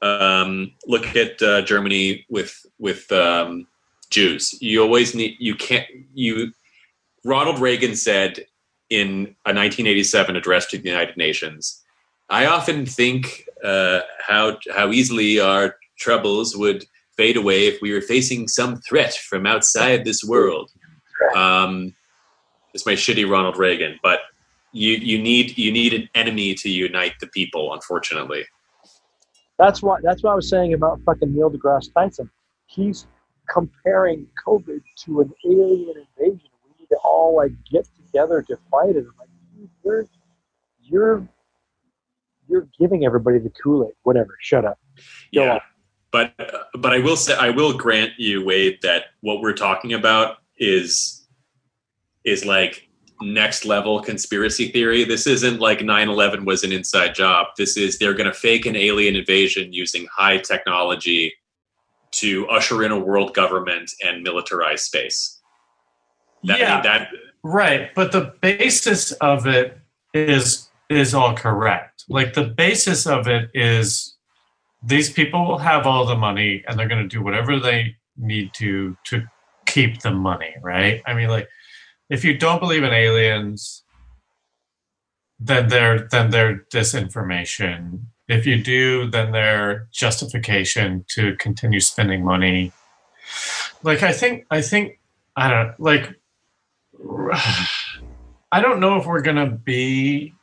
um, look at uh, Germany with with um, Jews. You always need you can't you. Ronald Reagan said in a 1987 address to the United Nations, "I often think uh, how how easily our troubles would fade away if we were facing some threat from outside this world." Um, it's my shitty Ronald Reagan, but you you need you need an enemy to unite the people. Unfortunately, That's why. That's what I was saying about fucking Neil deGrasse Tyson. He's comparing COVID to an alien invasion. We need to all like get together to fight it. I'm like, you're you're you're giving everybody the Kool Aid. Whatever. Shut up. Go yeah. on. But but I will say I will grant you, Wade, that what we're talking about is is like next level conspiracy theory. This isn't like 9-11 was an inside job. This is they're gonna fake an alien invasion using high technology to usher in a world government and militarize space. That, I Yeah. mean, that Right, but the basis of it is is all correct. Like the basis of it is these people will have all the money and they're going to do whatever they need to to keep the money, right? I mean like if you don't believe in aliens then they're then they're disinformation. If you do, then they're justification to continue spending money. Like I think I think I don't like I don't know if we're going to be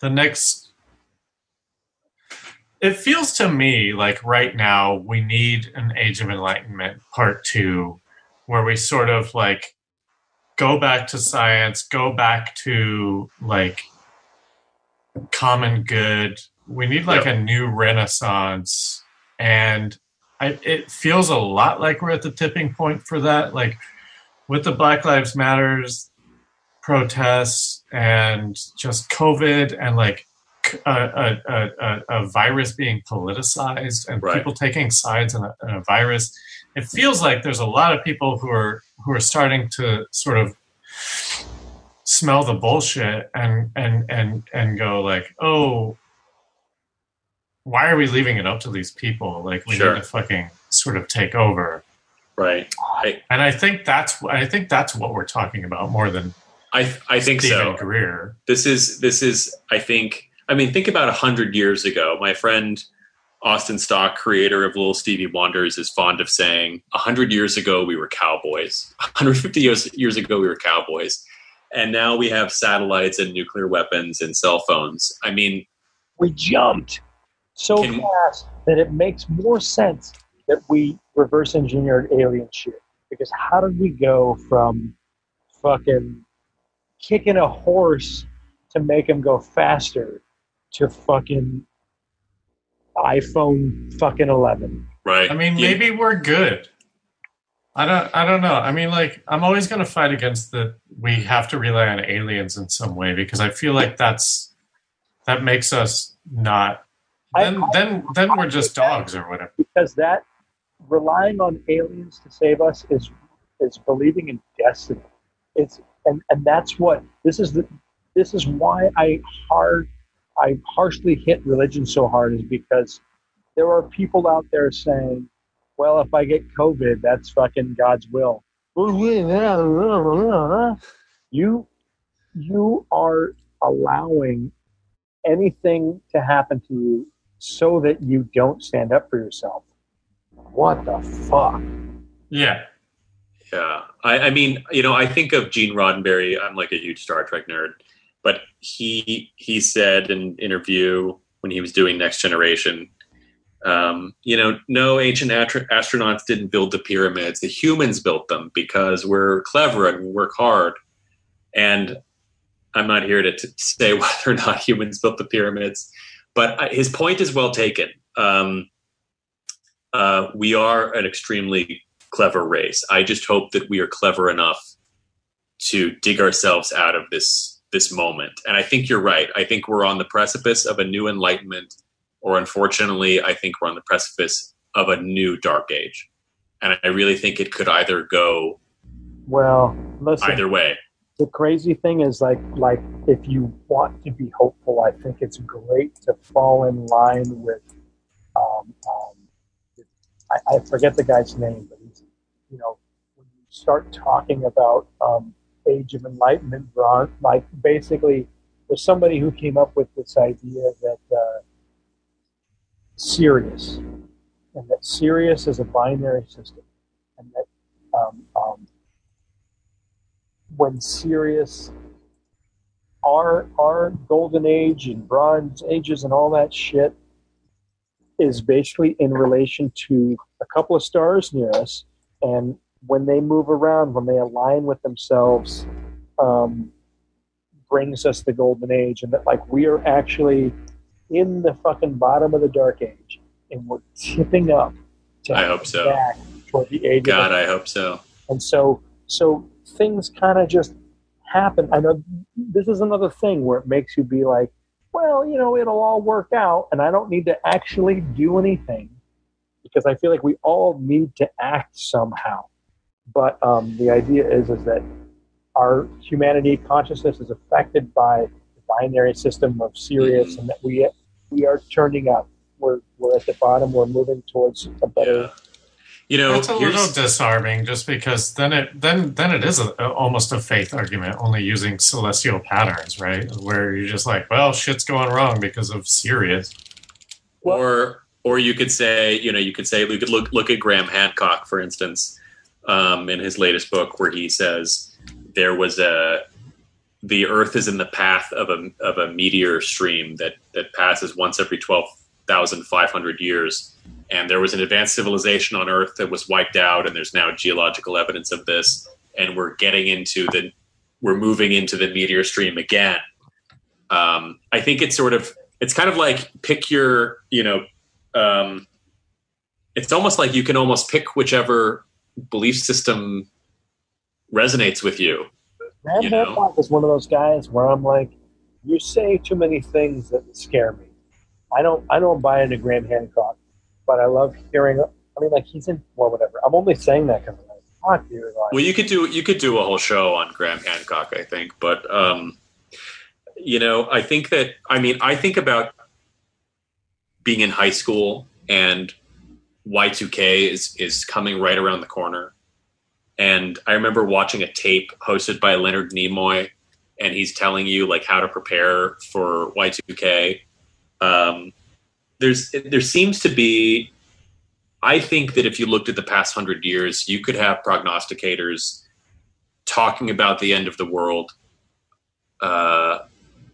the next. It feels to me like right now we need an Age of Enlightenment part two, where we sort of like go back to science, go back to like common good. We need like a new renaissance. And I, it feels a lot like we're at the tipping point for that. Like, with the Black Lives Matters protests and just COVID and like a, a, a, a- virus being politicized and Right. people taking sides in a, in a virus, it feels like there's a lot of people who are who are starting to sort of smell the bullshit and and and and go like, oh, why are we leaving it up to these people? Like we Sure. need to fucking sort of take over. right. I And I think that's I think that's what we're talking about more than I I think Steven so. Greer. this is this is i think i mean think about a hundred years ago. My friend austin stock creator of little stevie wonders is fond of saying a hundred years ago we were cowboys. 150 years years ago we were cowboys. And now we have satellites and nuclear weapons and cell phones. I mean we jumped so Can- fast that it makes more sense that we reverse engineered alien shit. Because how did we go from fucking kicking a horse to make him go faster to fucking iPhone fucking 11? right I mean, You- maybe we're good. I don't. I don't know. I mean, like, I'm always going to fight against that We have to rely on aliens in some way because I feel like that's that makes us not. I- Then, then, then we're just dogs or whatever. Because that relying on aliens to save us is is believing in destiny. It's and and that's what this is the this is why I hard I harshly hit religion so hard is because there are people out there saying, well, if I get COVID, that's fucking God's will. You you are allowing anything to happen to you so that you don't stand up for yourself. What the fuck? Yeah. Yeah, I, I mean, you know, I think of Gene Roddenberry. I'm like a huge Star Trek nerd, but he he said in an interview when he was doing Next Generation, um, you know, no ancient astronauts didn't build the pyramids. The humans built them because we're clever and we work hard. And I'm not here to, to say whether or not humans built the pyramids, but his point is well taken. Um, uh, we are an extremely clever race. I just hope that we are clever enough to dig ourselves out of this this moment. And I think you're right. I think we're on the precipice of a new enlightenment, or unfortunately, I think we're on the precipice of a new dark age. And I really think it could either go Well, listen. either way. the crazy thing is like like if you want to be hopeful i think it's great to fall in line with um, um, I, I forget the guy's name but he's you know when you start talking about um, age of enlightenment like basically there's somebody who came up with this idea that uh, Sirius and that Sirius is a binary system and that um, um, when Sirius our our golden age and bronze ages and all that shit is basically in relation to a couple of stars near us, and when they move around, when they align with themselves, um, brings us the golden age, and that like we are actually in the fucking bottom of the dark age, and we're tipping up. To I hope so. Back toward the age. of God, I hope so. and so so things kind of just happen i know this is another thing where it makes you be like well you know it'll all work out and i don't need to actually do anything because i feel like we all need to act somehow but um, the idea is is that our humanity consciousness is affected by the binary system of Sirius, and that we we are turning up we're, we're at the bottom we're moving towards a better Yeah. You know, It's a little here's, disarming, just because then it then then it is a, almost a faith argument, only using celestial patterns, right? Where you're just like, well, shit's going wrong because of Sirius. or or you could say, you know, you could say, we could look look at Graham Hancock, for instance, um, in his latest book, where he says there was a the Earth is in the path of a of a meteor stream that that passes once every twelve thousand five hundred years, and there was an advanced civilization on Earth that was wiped out, and there's now geological evidence of this, and we're getting into the we're moving into the meteor stream again. Um, I think it's sort of it's kind of like pick your you know um, it's almost like you can almost pick whichever belief system resonates with you Graham you? Hancock is one of those guys where I'm like, you say too many things that scare me. I don't I don't buy into Graham Hancock, but I love hearing. I mean, like he's in well, whatever. I'm only saying that because I'm like, fuck you. Like, well you could do you could do a whole show on graham hancock i think but um, you know i think that i mean i think about being in high school and y2k is is coming right around the corner. And i remember watching a tape hosted by leonard nimoy and he's telling you like how to prepare for y2k um, there's there seems to be i think that if you looked at the past hundred years you could have prognosticators talking about the end of the world. Uh,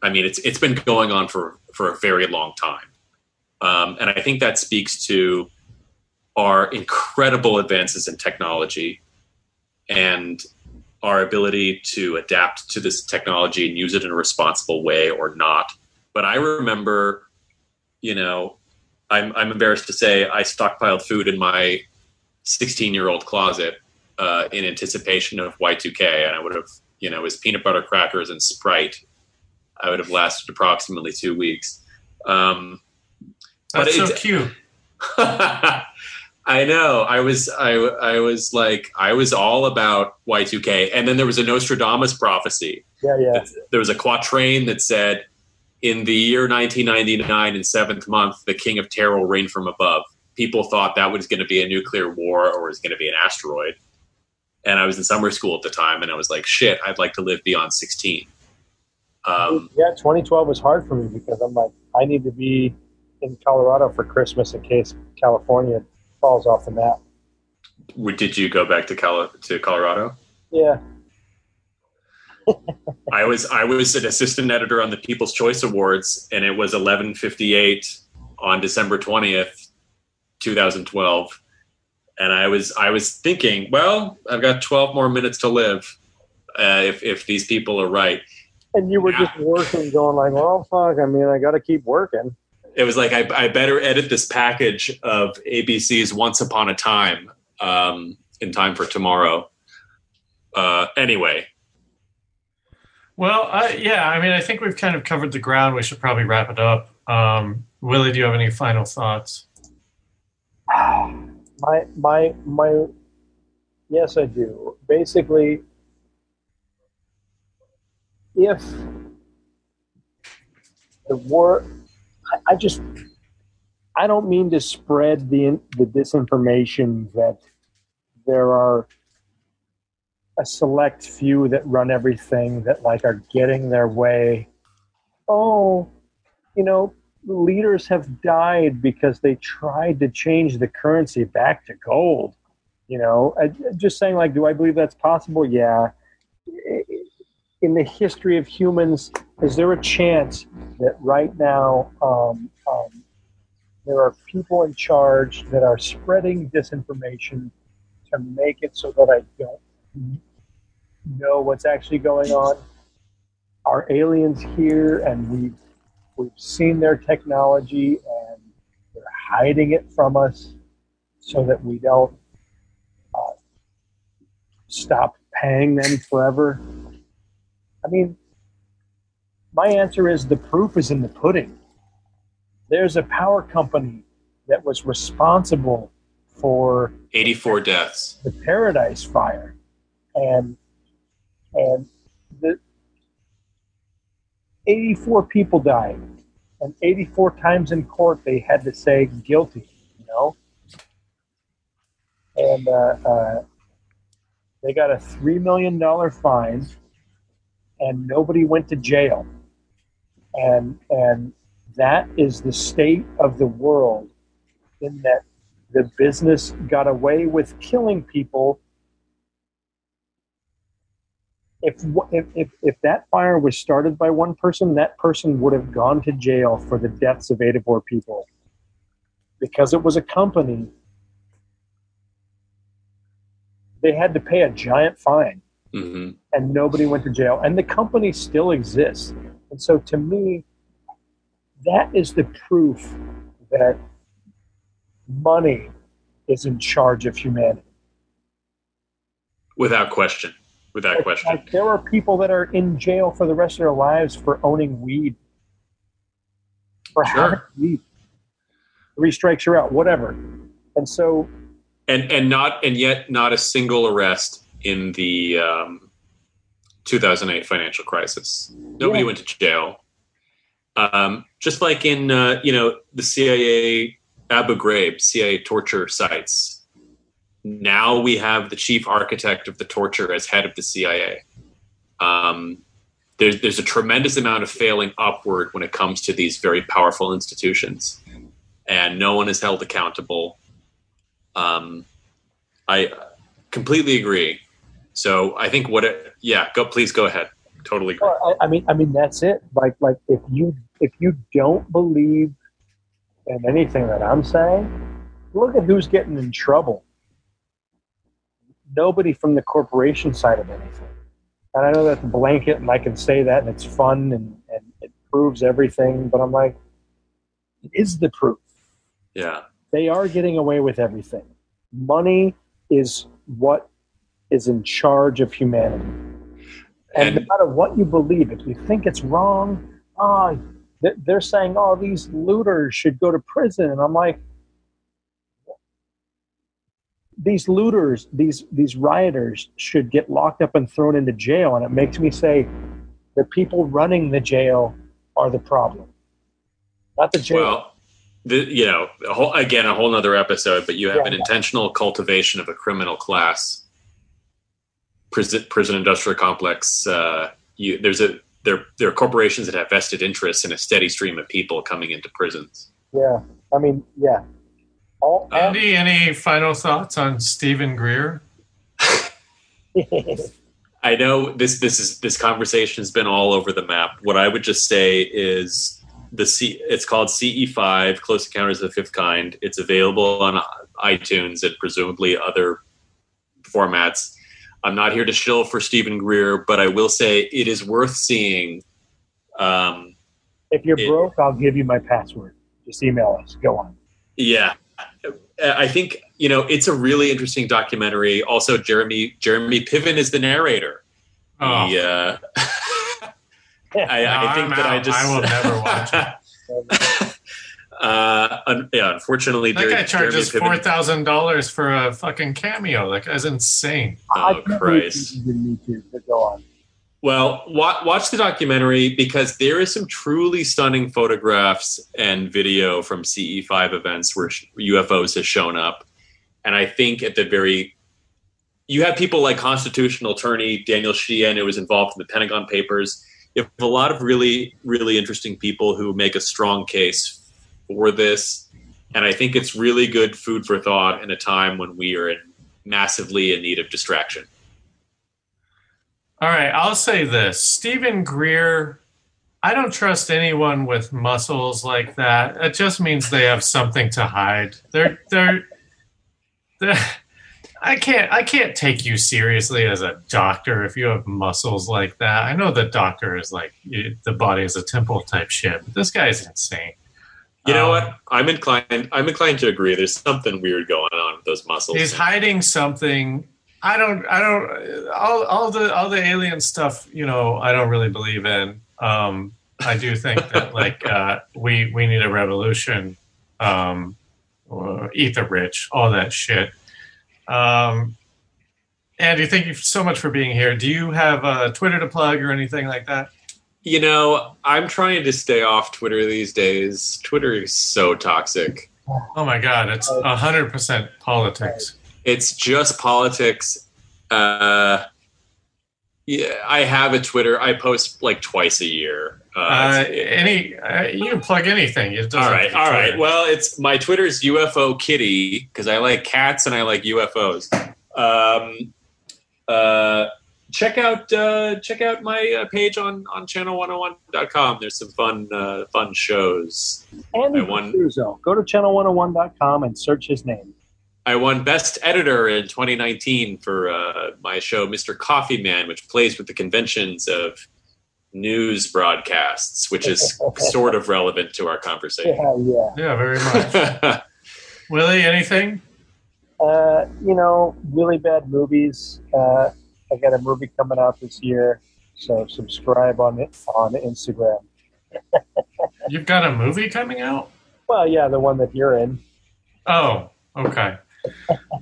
i mean it's it's been going on for for a very long time. Um, and i think that speaks to our incredible advances in technology and our ability to adapt to this technology and use it in a responsible way or not. But I remember, you know, I'm, I'm embarrassed to say I stockpiled food in my 16 year old closet uh, in anticipation of Y2K, and I would have, you know, it was peanut butter crackers and Sprite. I would have lasted approximately two weeks. Um, But That's so cute. I know. I was I I was like I was all about Y2K, and then there was a Nostradamus prophecy. yeah, yeah. There was a quatrain that said, "In the year 1999, in seventh month, the King of Terror will reign from above." People thought that was going to be a nuclear war or was going to be an asteroid. And I was in summer school at the time, and I was like, "Shit, I'd like to live beyond 16." Um, yeah, 2012 was hard for me because I'm like, I need to be in Colorado for Christmas in case California falls off the map. did you go back to Col- to Colorado? Yeah, I was I was an assistant editor on the People's Choice Awards, and it was eleven fifty eight on December twentieth, two thousand twelve, and I was I was thinking, well, I've got twelve more minutes to live, uh, if if these people are right. and you were just working, going like, well, fuck. I mean, I got to keep working. It was like I, I better edit this package of ABC's Once Upon a Time um, in time for tomorrow. Uh, anyway, Well, I, yeah, I mean, I think we've kind of covered the ground. We should probably wrap it up. Um, Willy, do you have any final thoughts? My my my. Yes, I do. Basically, if the war, I, I just, I don't mean to spread the the disinformation that there are a select few that run everything that like are getting their way. Oh, you know, leaders have died because they tried to change the currency back to gold. You know, I, just saying, like, do I believe that's possible? Yeah. In the history of humans, is there a chance that right now um, um, there are people in charge that are spreading disinformation to make it so that I don't know what's actually going on? Are aliens here and we've, we've seen their technology and they're hiding it from us so that we don't uh, stop paying them forever? I mean, my answer is the proof is in the pudding. There's a power company that was responsible for 84 deaths. the Paradise Fire, and and the 84 people died, and 84 times in court they had to say guilty. You know, and uh, uh, they got a three million dollar fine, and nobody went to jail, and and that is the state of the world, in that the business got away with killing people. If, if, if, if that fire was started by one person, that person would have gone to jail for the deaths of eight or 84 people. Because it was a company, they had to pay a giant fine hmm and nobody went to jail. And the company still exists. And so to me, that is the proof that money is in charge of humanity. Without question. Without Like- question. Like there are people that are in jail for the rest of their lives for owning weed. For Sure. having weed. Three strikes you're out, whatever. And so and and not and yet not a single arrest in the um, 2008 financial crisis. Nobody Yeah. went to jail. Um, just like in uh, you know the CIA Abu Ghraib CIA torture sites. Now we have the chief architect of the torture as head of the CIA. Um, there's there's a tremendous amount of failing upward when it comes to these very powerful institutions, and no one is held accountable. Um, I completely agree. So I think what it, yeah, go please go ahead. Totally agree. I, I mean, I mean that's it. Like, like if you if you don't believe in anything that I'm saying, look at who's getting in trouble. Nobody from the corporation side of anything. And I know that's a blanket, and I can say that, and it's fun, and, and it proves everything. But I'm like, it is the proof. Yeah. They are getting away with everything. Money is what is in charge of humanity. And, no matter what you believe, if you think it's wrong, oh, they're saying, oh, these looters should go to prison. And I'm like, these looters, these these rioters should get locked up and thrown into jail. And it makes me say, the people running the jail are the problem, not the jail. Well, the, you know, a whole, again, a whole nother episode, but you have Yeah, an yeah. intentional cultivation of a criminal class. Prison, prison industrial complex. Uh, you, there's a there there are corporations that have vested interests in a steady stream of people coming into prisons. yeah, I mean, yeah. All, Andy, any final thoughts on Steven Greer? I know this this is this conversation has been all over the map. What I would just say is the C it's called CE5 Close Encounters of the Fifth Kind. It's available on iTunes and presumably other formats. I'm not here to shill for Steven Greer, but I will say it is worth seeing. Um, if you're It- broke, I'll give you my password. Just email us. Go on. Yeah, I think you know it's a really interesting documentary. Also, Jeremy Jeremy Piven is the narrator. Oh, He, uh, I, I think I'm that I just I will never watch uh, un- yeah, unfortunately, that Jeremy, guy charges Jeremy four Piven- thousand dollars for a fucking cameo. Like, that's insane. Oh Christ! you did me too, but go on. Well, wa- watch the documentary because there is some truly stunning photographs and video from CE5 events where sh- UFOs has shown up, and I think at the very you have people like constitutional attorney Daniel Sheehan, who was involved in the Pentagon Papers. You have a lot of really, really interesting people who make a strong case for this, and I think it's really good food for thought in a time when we are in massively in need of distraction. All right, I'll say this: Steven Greer I don't trust anyone with muscles like that. It just means they have something to hide. They're they're, they're I can't I can't take you seriously as a doctor if you have muscles like that. I know the doctor is like the body is a temple type shit, but this guy is insane. You know Um, what? I'm inclined. I'm inclined to agree. There's something weird going on with those muscles. He's hiding something. I don't. I don't. All, all the all the alien stuff. You know, I don't really believe in. Um, I do think that like uh, we we need a revolution. Um, or eat the rich, all that shit. Um, Andy, thank you so much for being here. Do you have a Twitter to plug or anything like that? You know, I'm trying to stay off Twitter these days. Twitter is so toxic. Oh my god, it's hundred percent politics. It's just politics. Uh, yeah, I have a Twitter. I post like twice a year. Uh, Uh, any uh, you can plug anything. All right, all right. Well, it's my Twitter's UFO Kitty because I like cats and I like UFOs. Um, uh, check out uh, check out my uh, page on on channel101.com. There's some fun uh, fun shows. Andy I won- Cruzzo. Go to channel101.com and search his name. I won Best Editor in 2019 for uh, my show, Mr. Coffee Man, which plays with the conventions of news broadcasts, which is sort of relevant to our conversation. Yeah, yeah. Yeah, very much. Willy, anything? Uh, you know, really bad movies. I got a movie coming out this year, so subscribe on it on Instagram. You've got a movie coming out? Well, yeah, the one that you're in. Oh, okay.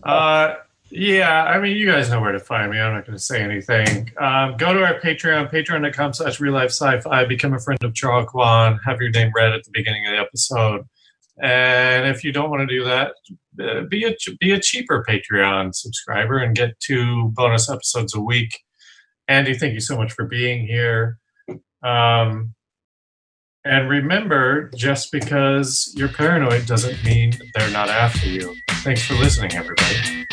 Uh, yeah, I mean, you guys know where to find me. I'm not going to say anything. Um, go to our Patreon, patreon.com slash real life sci-fi. Become a friend of Charles Kwan. Have your name read at the beginning of the episode. And if you don't want to do that, uh, be a be a cheaper Patreon subscriber and get two bonus episodes a week. Andy, thank you so much for being here. Um, and remember, just because you're paranoid doesn't mean they're not after you. Thanks for listening, everybody.